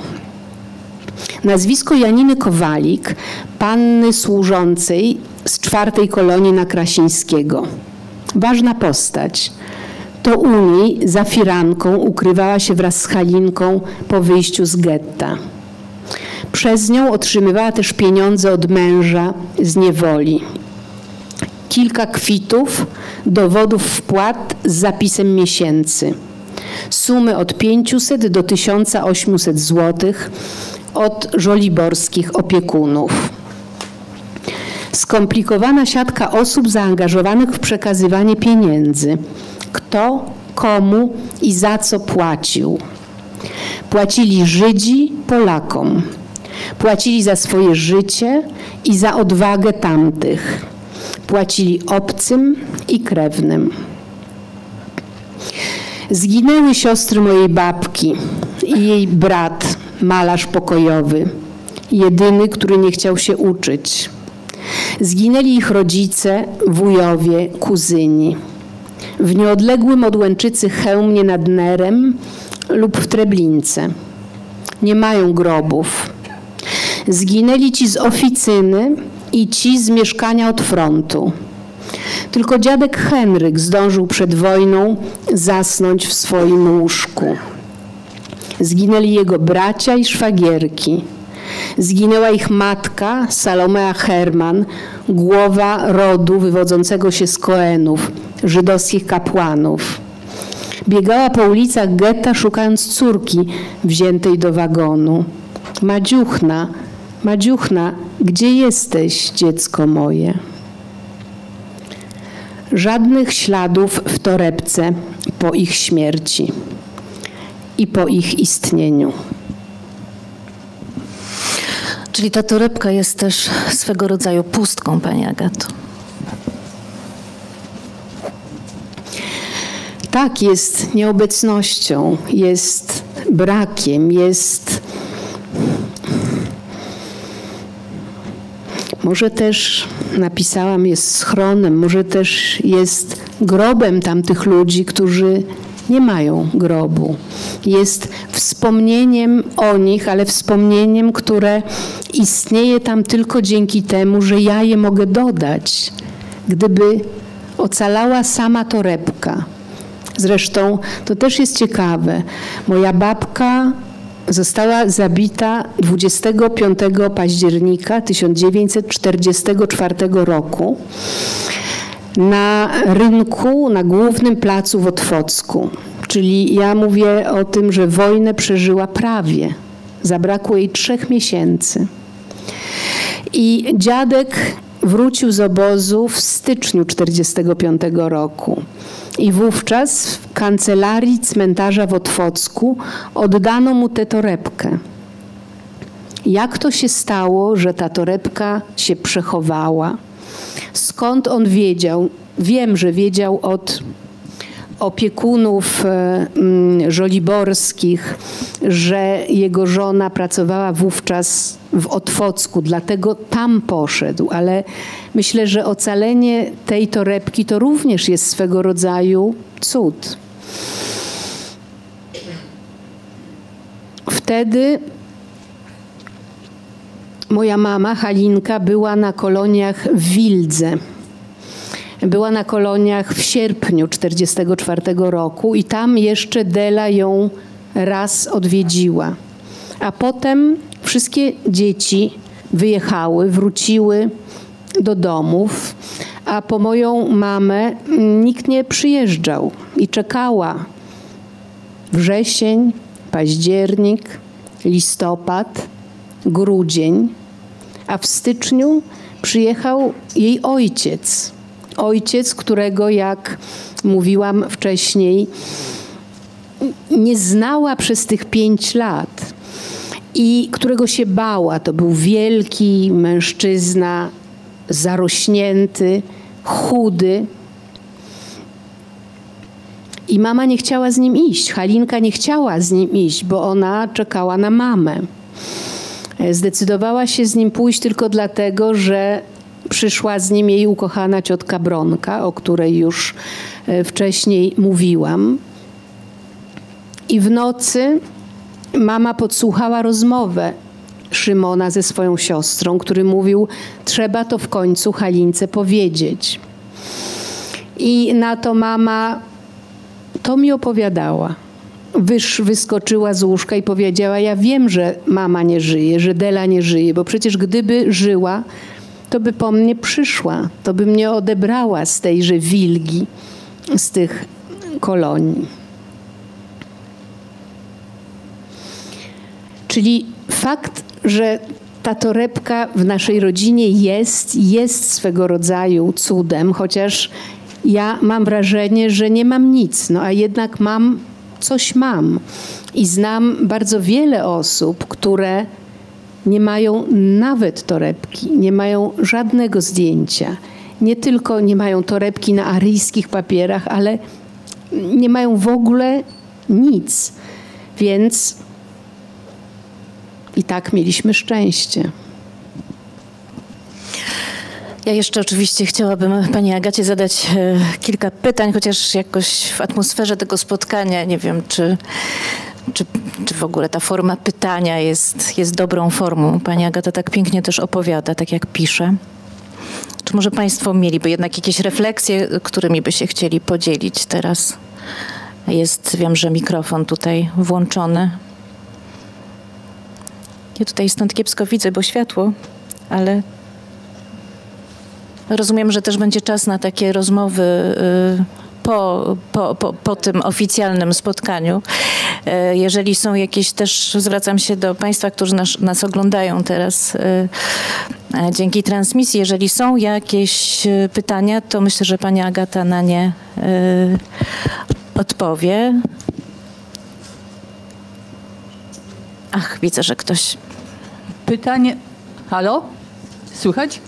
Nazwisko Janiny Kowalik, panny służącej z czwartej kolonii na Krasińskiego. Ważna postać. To u niej za firanką ukrywała się wraz z Halinką po wyjściu z getta. Przez nią otrzymywała też pieniądze od męża z niewoli. Kilka kwitów, dowodów wpłat z zapisem miesięcy. Sumy od 500 do 1800 zł od żoliborskich opiekunów. Skomplikowana siatka osób zaangażowanych w przekazywanie pieniędzy. Kto, komu i za co płacił. Płacili Żydzi Polakom. Płacili za swoje życie i za odwagę tamtych. Płacili obcym i krewnym. Zginęły siostry mojej babki i jej brat, malarz pokojowy, jedyny, który nie chciał się uczyć. Zginęli ich rodzice, wujowie, kuzyni. W nieodległym od Łęczycy hełmie nad Nerem lub w Treblince. Nie mają grobów. Zginęli ci z oficyny i ci z mieszkania od frontu. Tylko dziadek Henryk zdążył przed wojną zasnąć w swoim łóżku. Zginęli jego bracia i szwagierki. Zginęła ich matka, Salomea Herman, głowa rodu wywodzącego się z Koenów, żydowskich kapłanów. Biegała po ulicach getta szukając córki wziętej do wagonu. Madziuchna, Madziuchna, gdzie jesteś, dziecko moje? Żadnych śladów w torebce po ich śmierci i po ich istnieniu. Czyli ta torebka jest też swego rodzaju pustką, Pani Agato. Tak, jest nieobecnością, jest brakiem, jest Może też napisałam, jest schronem, może też jest grobem tamtych ludzi, którzy nie mają grobu. Jest wspomnieniem o nich, ale wspomnieniem, które istnieje tam tylko dzięki temu, że ja je mogę dodać. Gdyby ocalała sama torebka. Zresztą to też jest ciekawe. Moja babka Została zabita 25 października 1944 roku na rynku, na głównym placu w Otwocku. Czyli ja mówię o tym, że wojnę przeżyła prawie. Zabrakło jej trzech miesięcy. I dziadek wrócił z obozu w styczniu 1945 roku. I wówczas w kancelarii cmentarza w Otwocku oddano mu tę torebkę. Jak to się stało, że ta torebka się przechowała? Skąd on wiedział? Wiem, że wiedział od opiekunów e, mm, żoliborskich, że jego żona pracowała wówczas w Otwocku, dlatego tam poszedł, ale myślę, że ocalenie tej torebki to również jest swego rodzaju cud. Wtedy moja mama, Halinka, była na koloniach w Wildze. Była na koloniach w sierpniu 1944 roku i tam jeszcze Dela ją raz odwiedziła. A potem wszystkie dzieci wyjechały, wróciły do domów, a po moją mamę nikt nie przyjeżdżał i czekała. Wrzesień, październik, listopad, grudzień, a w styczniu przyjechał jej ojciec ojciec, którego, jak mówiłam wcześniej, nie znała przez tych pięć lat i którego się bała. To był wielki mężczyzna, zarośnięty, chudy. I mama nie chciała z nim iść. Halinka nie chciała z nim iść, bo ona czekała na mamę. Zdecydowała się z nim pójść tylko dlatego, że przyszła z nim jej ukochana ciotka Bronka, o której już e, wcześniej mówiłam. I w nocy mama podsłuchała rozmowę Szymona ze swoją siostrą, który mówił: Trzeba to w końcu Halince powiedzieć. I na to mama to mi opowiadała. Wysz, wyskoczyła z łóżka i powiedziała: Ja wiem, że mama nie żyje, że Dela nie żyje, bo przecież gdyby żyła, to by po mnie przyszła, to by mnie odebrała z tejże wilgi, z tych kolonii. Czyli fakt, że ta torebka w naszej rodzinie jest, jest swego rodzaju cudem, chociaż ja mam wrażenie, że nie mam nic, no a jednak mam, coś mam. I znam bardzo wiele osób, które nie mają nawet torebki, nie mają żadnego zdjęcia. Nie tylko nie mają torebki na aryjskich papierach, ale nie mają w ogóle nic. Więc i tak mieliśmy szczęście. Ja jeszcze oczywiście chciałabym Pani Agacie zadać e, kilka pytań, chociaż jakoś w atmosferze tego spotkania nie wiem, czy, czy, czy w ogóle ta forma pytania jest, jest dobrą formą. Pani Agata tak pięknie też opowiada, tak jak pisze. Czy może Państwo mieliby jednak jakieś refleksje, którymi by się chcieli podzielić teraz? Jest, wiem, że mikrofon tutaj włączony. Ja tutaj stąd kiepsko widzę, bo światło, ale rozumiem, że też będzie czas na takie rozmowy y, po, po, po, po tym oficjalnym spotkaniu. Y, jeżeli są jakieś, też zwracam się do Państwa, którzy nas, nas oglądają teraz y, dzięki transmisji. Jeżeli są jakieś pytania, to myślę, że Pani Agata na nie odpowie. Ach, widzę, że ktoś Pytanie. Halo? Słychać?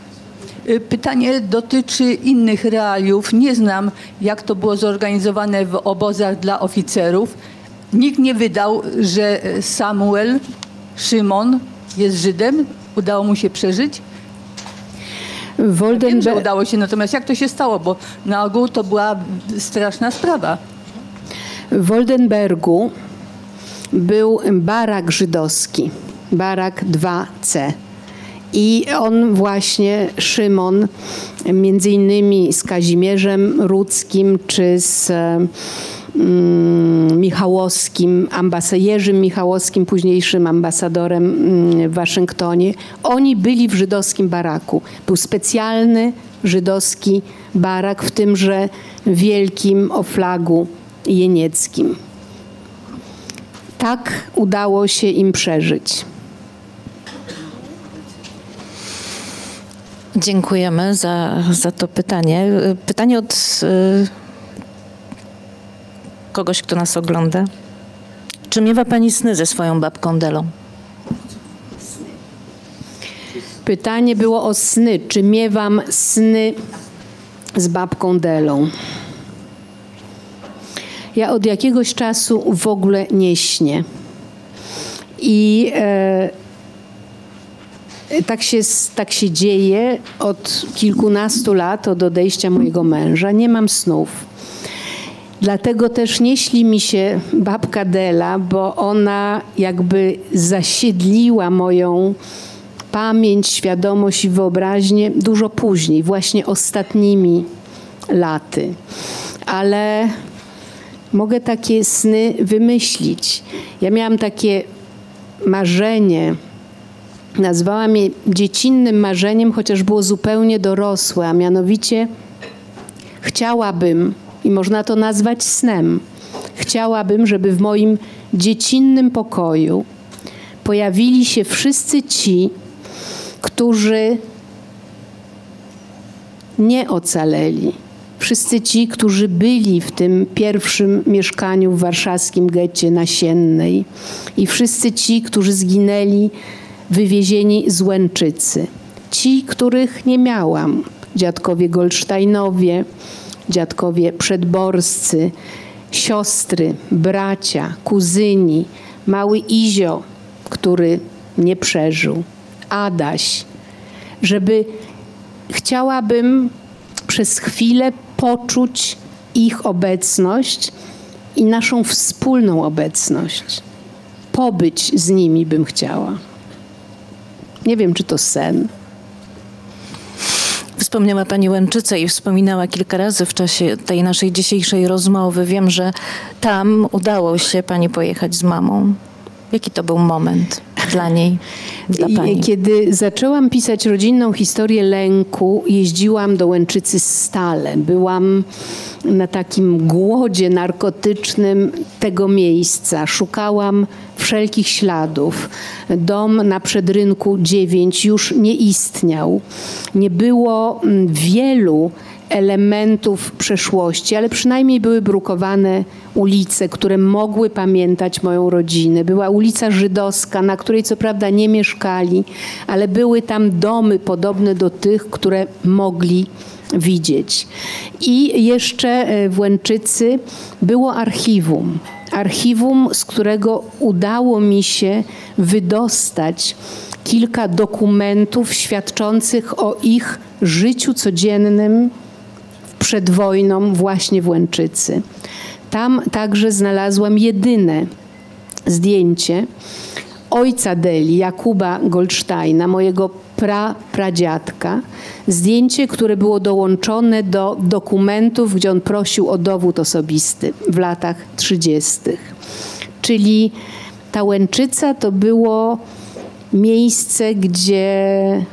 Y, pytanie dotyczy innych realiów. Nie znam, jak to było zorganizowane w obozach dla oficerów. Nikt nie wydał, że Samuel Szymon jest Żydem. Udało mu się przeżyć. Woldenberg... Wiem, że udało się, natomiast jak to się stało? Bo na ogół to była straszna sprawa. W Woldenbergu był barak żydowski barak 2C. I on właśnie, Szymon, między innymi z Kazimierzem Rudzkim czy z mm, Michałowskim, ambasadorzem Michałowskim, późniejszym ambasadorem mm, w Waszyngtonie, oni byli w żydowskim baraku. Był specjalny żydowski barak w tymże wielkim o flagu jenieckim. Tak udało się im przeżyć. Dziękujemy za, za to pytanie. Pytanie od y, kogoś, kto nas ogląda. Czy miewa Pani sny ze swoją babką Delą? Pytanie było o sny. Czy miewam sny z babką Delą? Ja od jakiegoś czasu w ogóle nie śnię. I e, tak się, tak się dzieje od kilkunastu lat, od odejścia mojego męża. Nie mam snów. Dlatego też nie śli mi się babka Dela, bo ona jakby zasiedliła moją pamięć, świadomość i wyobraźnię dużo później, właśnie ostatnimi laty. Ale mogę takie sny wymyślić. Ja miałam takie marzenie, Nazwałam je dziecinnym marzeniem, chociaż było zupełnie dorosłe, a mianowicie chciałabym, i można to nazwać snem, chciałabym, żeby w moim dziecinnym pokoju pojawili się wszyscy ci, którzy nie ocaleli. Wszyscy ci, którzy byli w tym pierwszym mieszkaniu w warszawskim getcie nasiennej i wszyscy ci, którzy zginęli wywiezieni z Łęczycy. Ci, których nie miałam, dziadkowie Goldsteinowie, dziadkowie przedborscy, siostry, bracia, kuzyni, mały Izio, który nie przeżył, Adaś, żeby chciałabym przez chwilę poczuć ich obecność i naszą wspólną obecność. Pobyć z nimi bym chciała. Nie wiem, czy to sen. Wspomniała Pani Łęczycę i wspominała kilka razy w czasie tej naszej dzisiejszej rozmowy. Wiem, że tam udało się Pani pojechać z mamą. Jaki to był moment dla niej, dla Pani? Kiedy zaczęłam pisać rodzinną historię lęku, jeździłam do Łęczycy stale. Byłam na takim głodzie narkotycznym tego miejsca. Szukałam wszelkich śladów. Dom na przedrynku 9 już nie istniał. Nie było mm, wielu elementów przeszłości, ale przynajmniej były brukowane ulice, które mogły pamiętać moją rodzinę. Była ulica Żydowska, na której co prawda nie mieszkali, ale były tam domy podobne do tych, które mogli widzieć. I jeszcze e, w Łęczycy było archiwum. Archiwum, z którego udało mi się wydostać kilka dokumentów świadczących o ich życiu codziennym przed wojną właśnie w Łęczycy. Tam także znalazłam jedyne zdjęcie ojca Deli, Jakuba Goldsteina, mojego pra, pradziadka. Zdjęcie, które było dołączone do dokumentów, gdzie on prosił o dowód osobisty w latach 30. Czyli ta Łęczyca to było miejsce, gdzie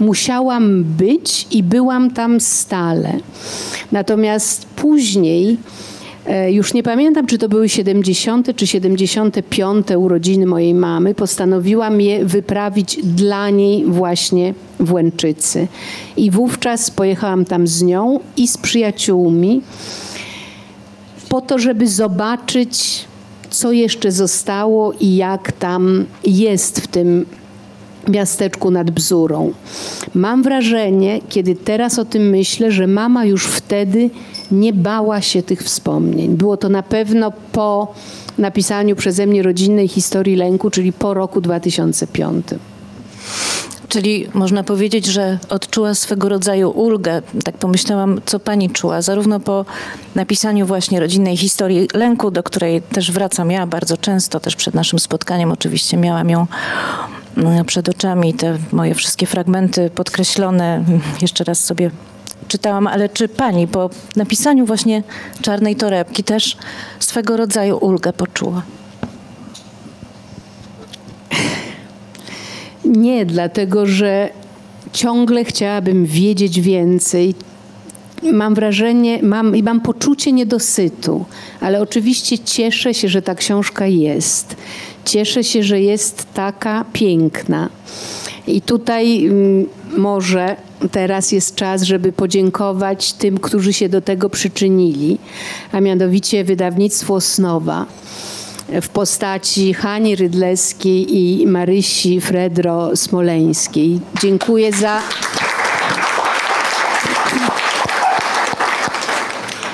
musiałam być i byłam tam stale. Natomiast później, e, już nie pamiętam, czy to były 70. czy 75. urodziny mojej mamy, postanowiłam je wyprawić dla niej właśnie w Łęczycy. I wówczas pojechałam tam z nią i z przyjaciółmi po to, żeby zobaczyć, co jeszcze zostało i jak tam jest w tym miasteczku nad Bzurą. Mam wrażenie, kiedy teraz o tym myślę, że mama już wtedy nie bała się tych wspomnień. Było to na pewno po napisaniu przeze mnie rodzinnej historii lęku, czyli po roku 2005. Czyli można powiedzieć, że odczuła swego rodzaju ulgę. Tak pomyślałam, co pani czuła, zarówno po napisaniu właśnie rodzinnej historii lęku, do której też wracam ja bardzo często, też przed naszym spotkaniem oczywiście miałam ją mm, przed oczami, te moje wszystkie fragmenty podkreślone, jeszcze raz sobie czytałam, ale czy pani po napisaniu właśnie Czarnej Torebki też swego rodzaju ulgę poczuła? Nie, dlatego że ciągle chciałabym wiedzieć więcej. Mam wrażenie, mam, i mam poczucie niedosytu, ale oczywiście cieszę się, że ta książka jest. Cieszę się, że jest taka piękna. I tutaj mm, może teraz jest czas, żeby podziękować tym, którzy się do tego przyczynili, a mianowicie wydawnictwo Osnowa w postaci Hani Rydleskiej i Marysi Fredro Smoleńskiej. Dziękuję za.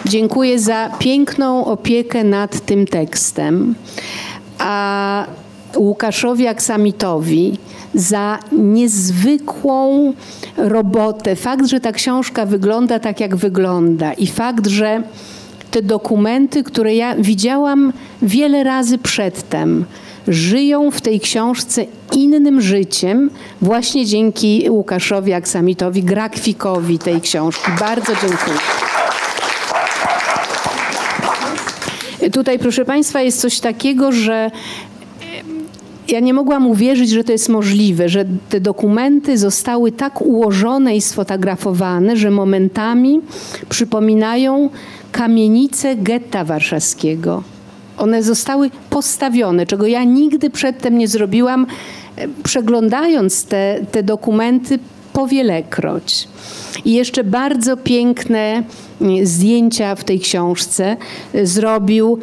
Dziękuję za piękną opiekę nad tym tekstem, a Łukaszowi Aksamitowi za niezwykłą robotę. Fakt, że ta książka wygląda tak, jak wygląda i fakt, że te dokumenty, które ja widziałam wiele razy przedtem, żyją w tej książce innym życiem właśnie dzięki Łukaszowi Aksamitowi, grafikowi tej książki. Bardzo dziękuję. Tutaj, proszę Państwa, jest coś takiego, że ja nie mogłam uwierzyć, że to jest możliwe, że te dokumenty zostały tak ułożone i sfotografowane, że momentami przypominają kamienice getta warszawskiego. One zostały postawione, czego ja nigdy przedtem nie zrobiłam, e, przeglądając te, te dokumenty powielekroć. I jeszcze bardzo piękne mm, zdjęcia w tej książce e, zrobił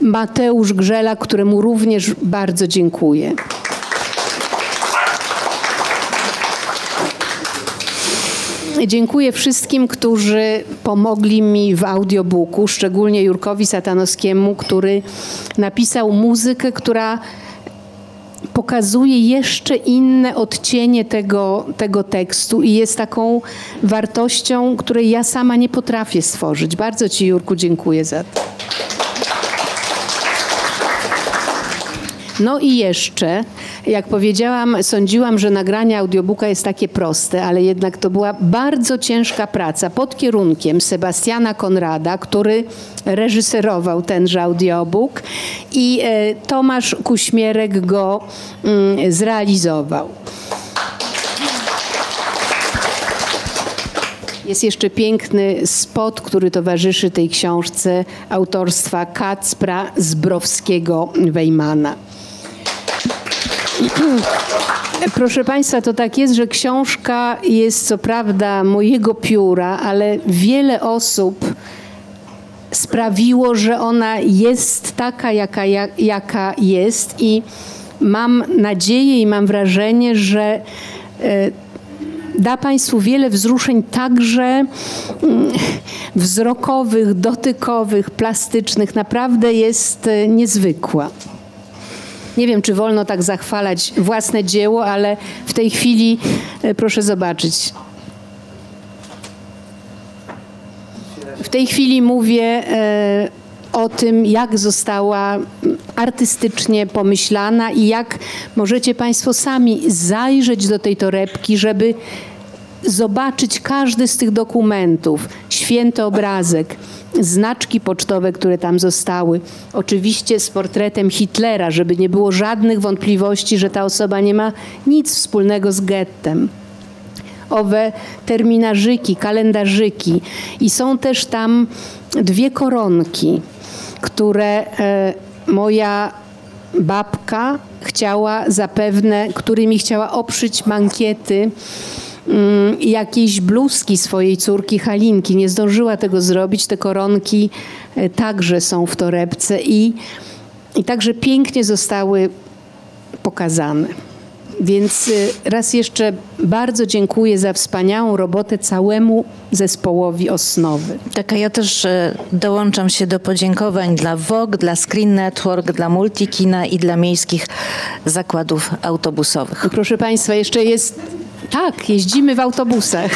Mateusz Grzela, któremu również bardzo dziękuję. Dziękuję wszystkim, którzy pomogli mi w audiobooku, szczególnie Jurkowi Satanowskiemu, który napisał muzykę, która pokazuje jeszcze inne odcienie tego, tego tekstu i jest taką wartością, której ja sama nie potrafię stworzyć. Bardzo Ci, Jurku, dziękuję za to. No i jeszcze jak powiedziałam, sądziłam, że nagranie audiobooka jest takie proste, ale jednak to była bardzo ciężka praca pod kierunkiem Sebastiana Konrada, który reżyserował tenże audiobook i e, Tomasz Kuśmierek go mm, zrealizował. Jest jeszcze piękny spot, który towarzyszy tej książce autorstwa Kacpra Zbrowskiego-Wejmana. Proszę Państwa, to tak jest, że książka jest co prawda mojego pióra, ale wiele osób sprawiło, że ona jest taka, jaka, jaka jest i mam nadzieję i mam wrażenie, że e, da Państwu wiele wzruszeń także mm, wzrokowych, dotykowych, plastycznych. Naprawdę jest e, niezwykła. Nie wiem, czy wolno tak zachwalać własne dzieło, ale w tej chwili e, proszę zobaczyć. W tej chwili mówię e, o tym, jak została artystycznie pomyślana i jak możecie Państwo sami zajrzeć do tej torebki, żeby zobaczyć każdy z tych dokumentów, święty obrazek, znaczki pocztowe, które tam zostały. Oczywiście z portretem Hitlera, żeby nie było żadnych wątpliwości, że ta osoba nie ma nic wspólnego z gettem. Owe terminarzyki, kalendarzyki i są też tam dwie koronki, które e, moja babka chciała zapewne, którymi chciała oprzeć mankiety jakiejś bluzki swojej córki Halinki. Nie zdążyła tego zrobić. Te koronki e, także są w torebce i, i także pięknie zostały pokazane. Więc e, raz jeszcze bardzo dziękuję za wspaniałą robotę całemu zespołowi Osnowy. Tak, a ja też e, dołączam się do podziękowań dla VOG, dla Screen Network, dla Multikina i dla miejskich zakładów autobusowych. Proszę Państwa, jeszcze jest tak, jeździmy w autobusach.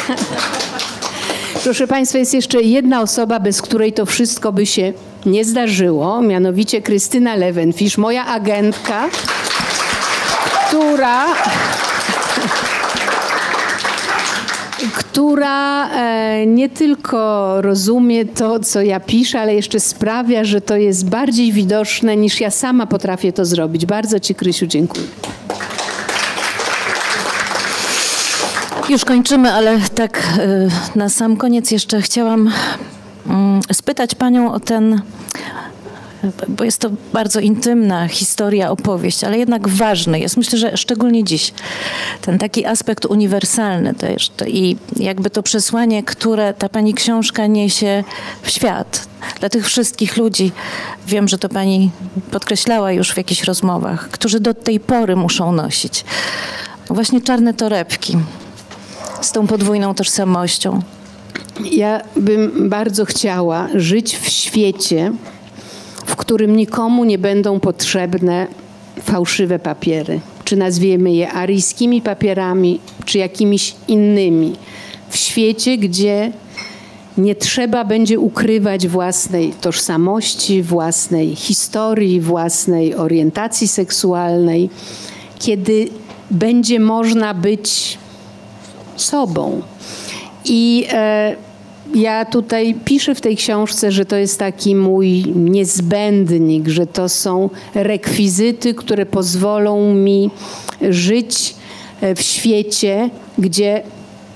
Proszę Państwa, jest jeszcze jedna osoba, bez której to wszystko by się nie zdarzyło, mianowicie Krystyna Lewenfisz, moja agentka, która która e, nie tylko rozumie to, co ja piszę, ale jeszcze sprawia, że to jest bardziej widoczne niż ja sama potrafię to zrobić. Bardzo Ci, Krysiu, dziękuję. Już kończymy, ale tak y, na sam koniec jeszcze chciałam mm, spytać Panią o ten, bo jest to bardzo intymna historia, opowieść, ale jednak ważny jest. Myślę, że szczególnie dziś ten taki aspekt uniwersalny też i jakby to przesłanie, które ta Pani książka niesie w świat. Dla tych wszystkich ludzi, wiem, że to Pani podkreślała już w jakichś rozmowach, którzy do tej pory muszą nosić właśnie czarne torebki z tą podwójną tożsamością? Ja bym bardzo chciała żyć w świecie, w którym nikomu nie będą potrzebne fałszywe papiery. Czy nazwiemy je aryjskimi papierami, czy jakimiś innymi. W świecie, gdzie nie trzeba będzie ukrywać własnej tożsamości, własnej historii, własnej orientacji seksualnej, kiedy będzie można być sobą. I e, ja tutaj piszę w tej książce, że to jest taki mój niezbędnik, że to są rekwizyty, które pozwolą mi żyć e, w świecie, gdzie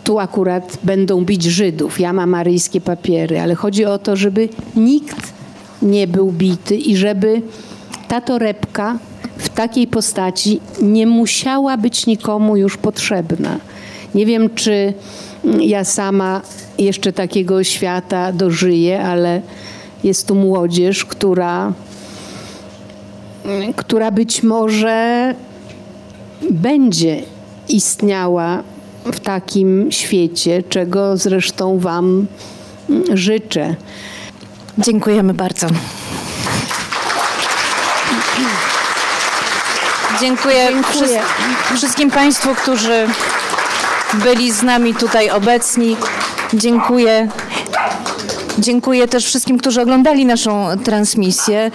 tu akurat będą bić Żydów. Ja mam aryjskie papiery, ale chodzi o to, żeby nikt nie był bity i żeby ta torebka w takiej postaci nie musiała być nikomu już potrzebna. Nie wiem, czy ja sama jeszcze takiego świata dożyję, ale jest tu młodzież, która, która być może będzie istniała w takim świecie, czego zresztą Wam życzę. Dziękujemy bardzo. Dziękuję, Dziękuję. wszystkim Państwu, którzy byli z nami tutaj obecni. Dziękuję. Dziękuję też wszystkim, którzy oglądali naszą transmisję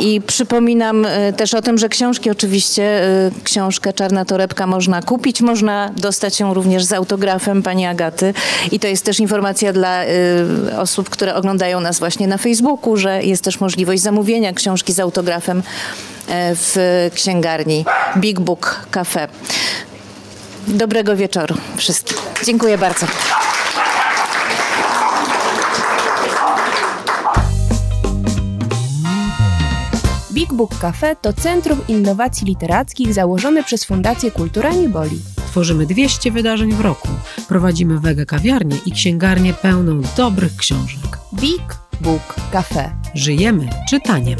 i przypominam e, też o tym, że książki oczywiście, e, książkę Czarna Torebka można kupić, można dostać ją również z autografem pani Agaty i to jest też informacja dla e, osób, które oglądają nas właśnie na Facebooku, że jest też możliwość zamówienia książki z autografem w księgarni Big Book Cafe. Dobrego wieczoru wszystkim. Dziękuję bardzo. Big Book Cafe to Centrum Innowacji Literackich założone przez Fundację Kultura Nieboli. Tworzymy 200 wydarzeń w roku. Prowadzimy wege kawiarnię i księgarnię pełną dobrych książek. Big Book Cafe. Żyjemy czytaniem.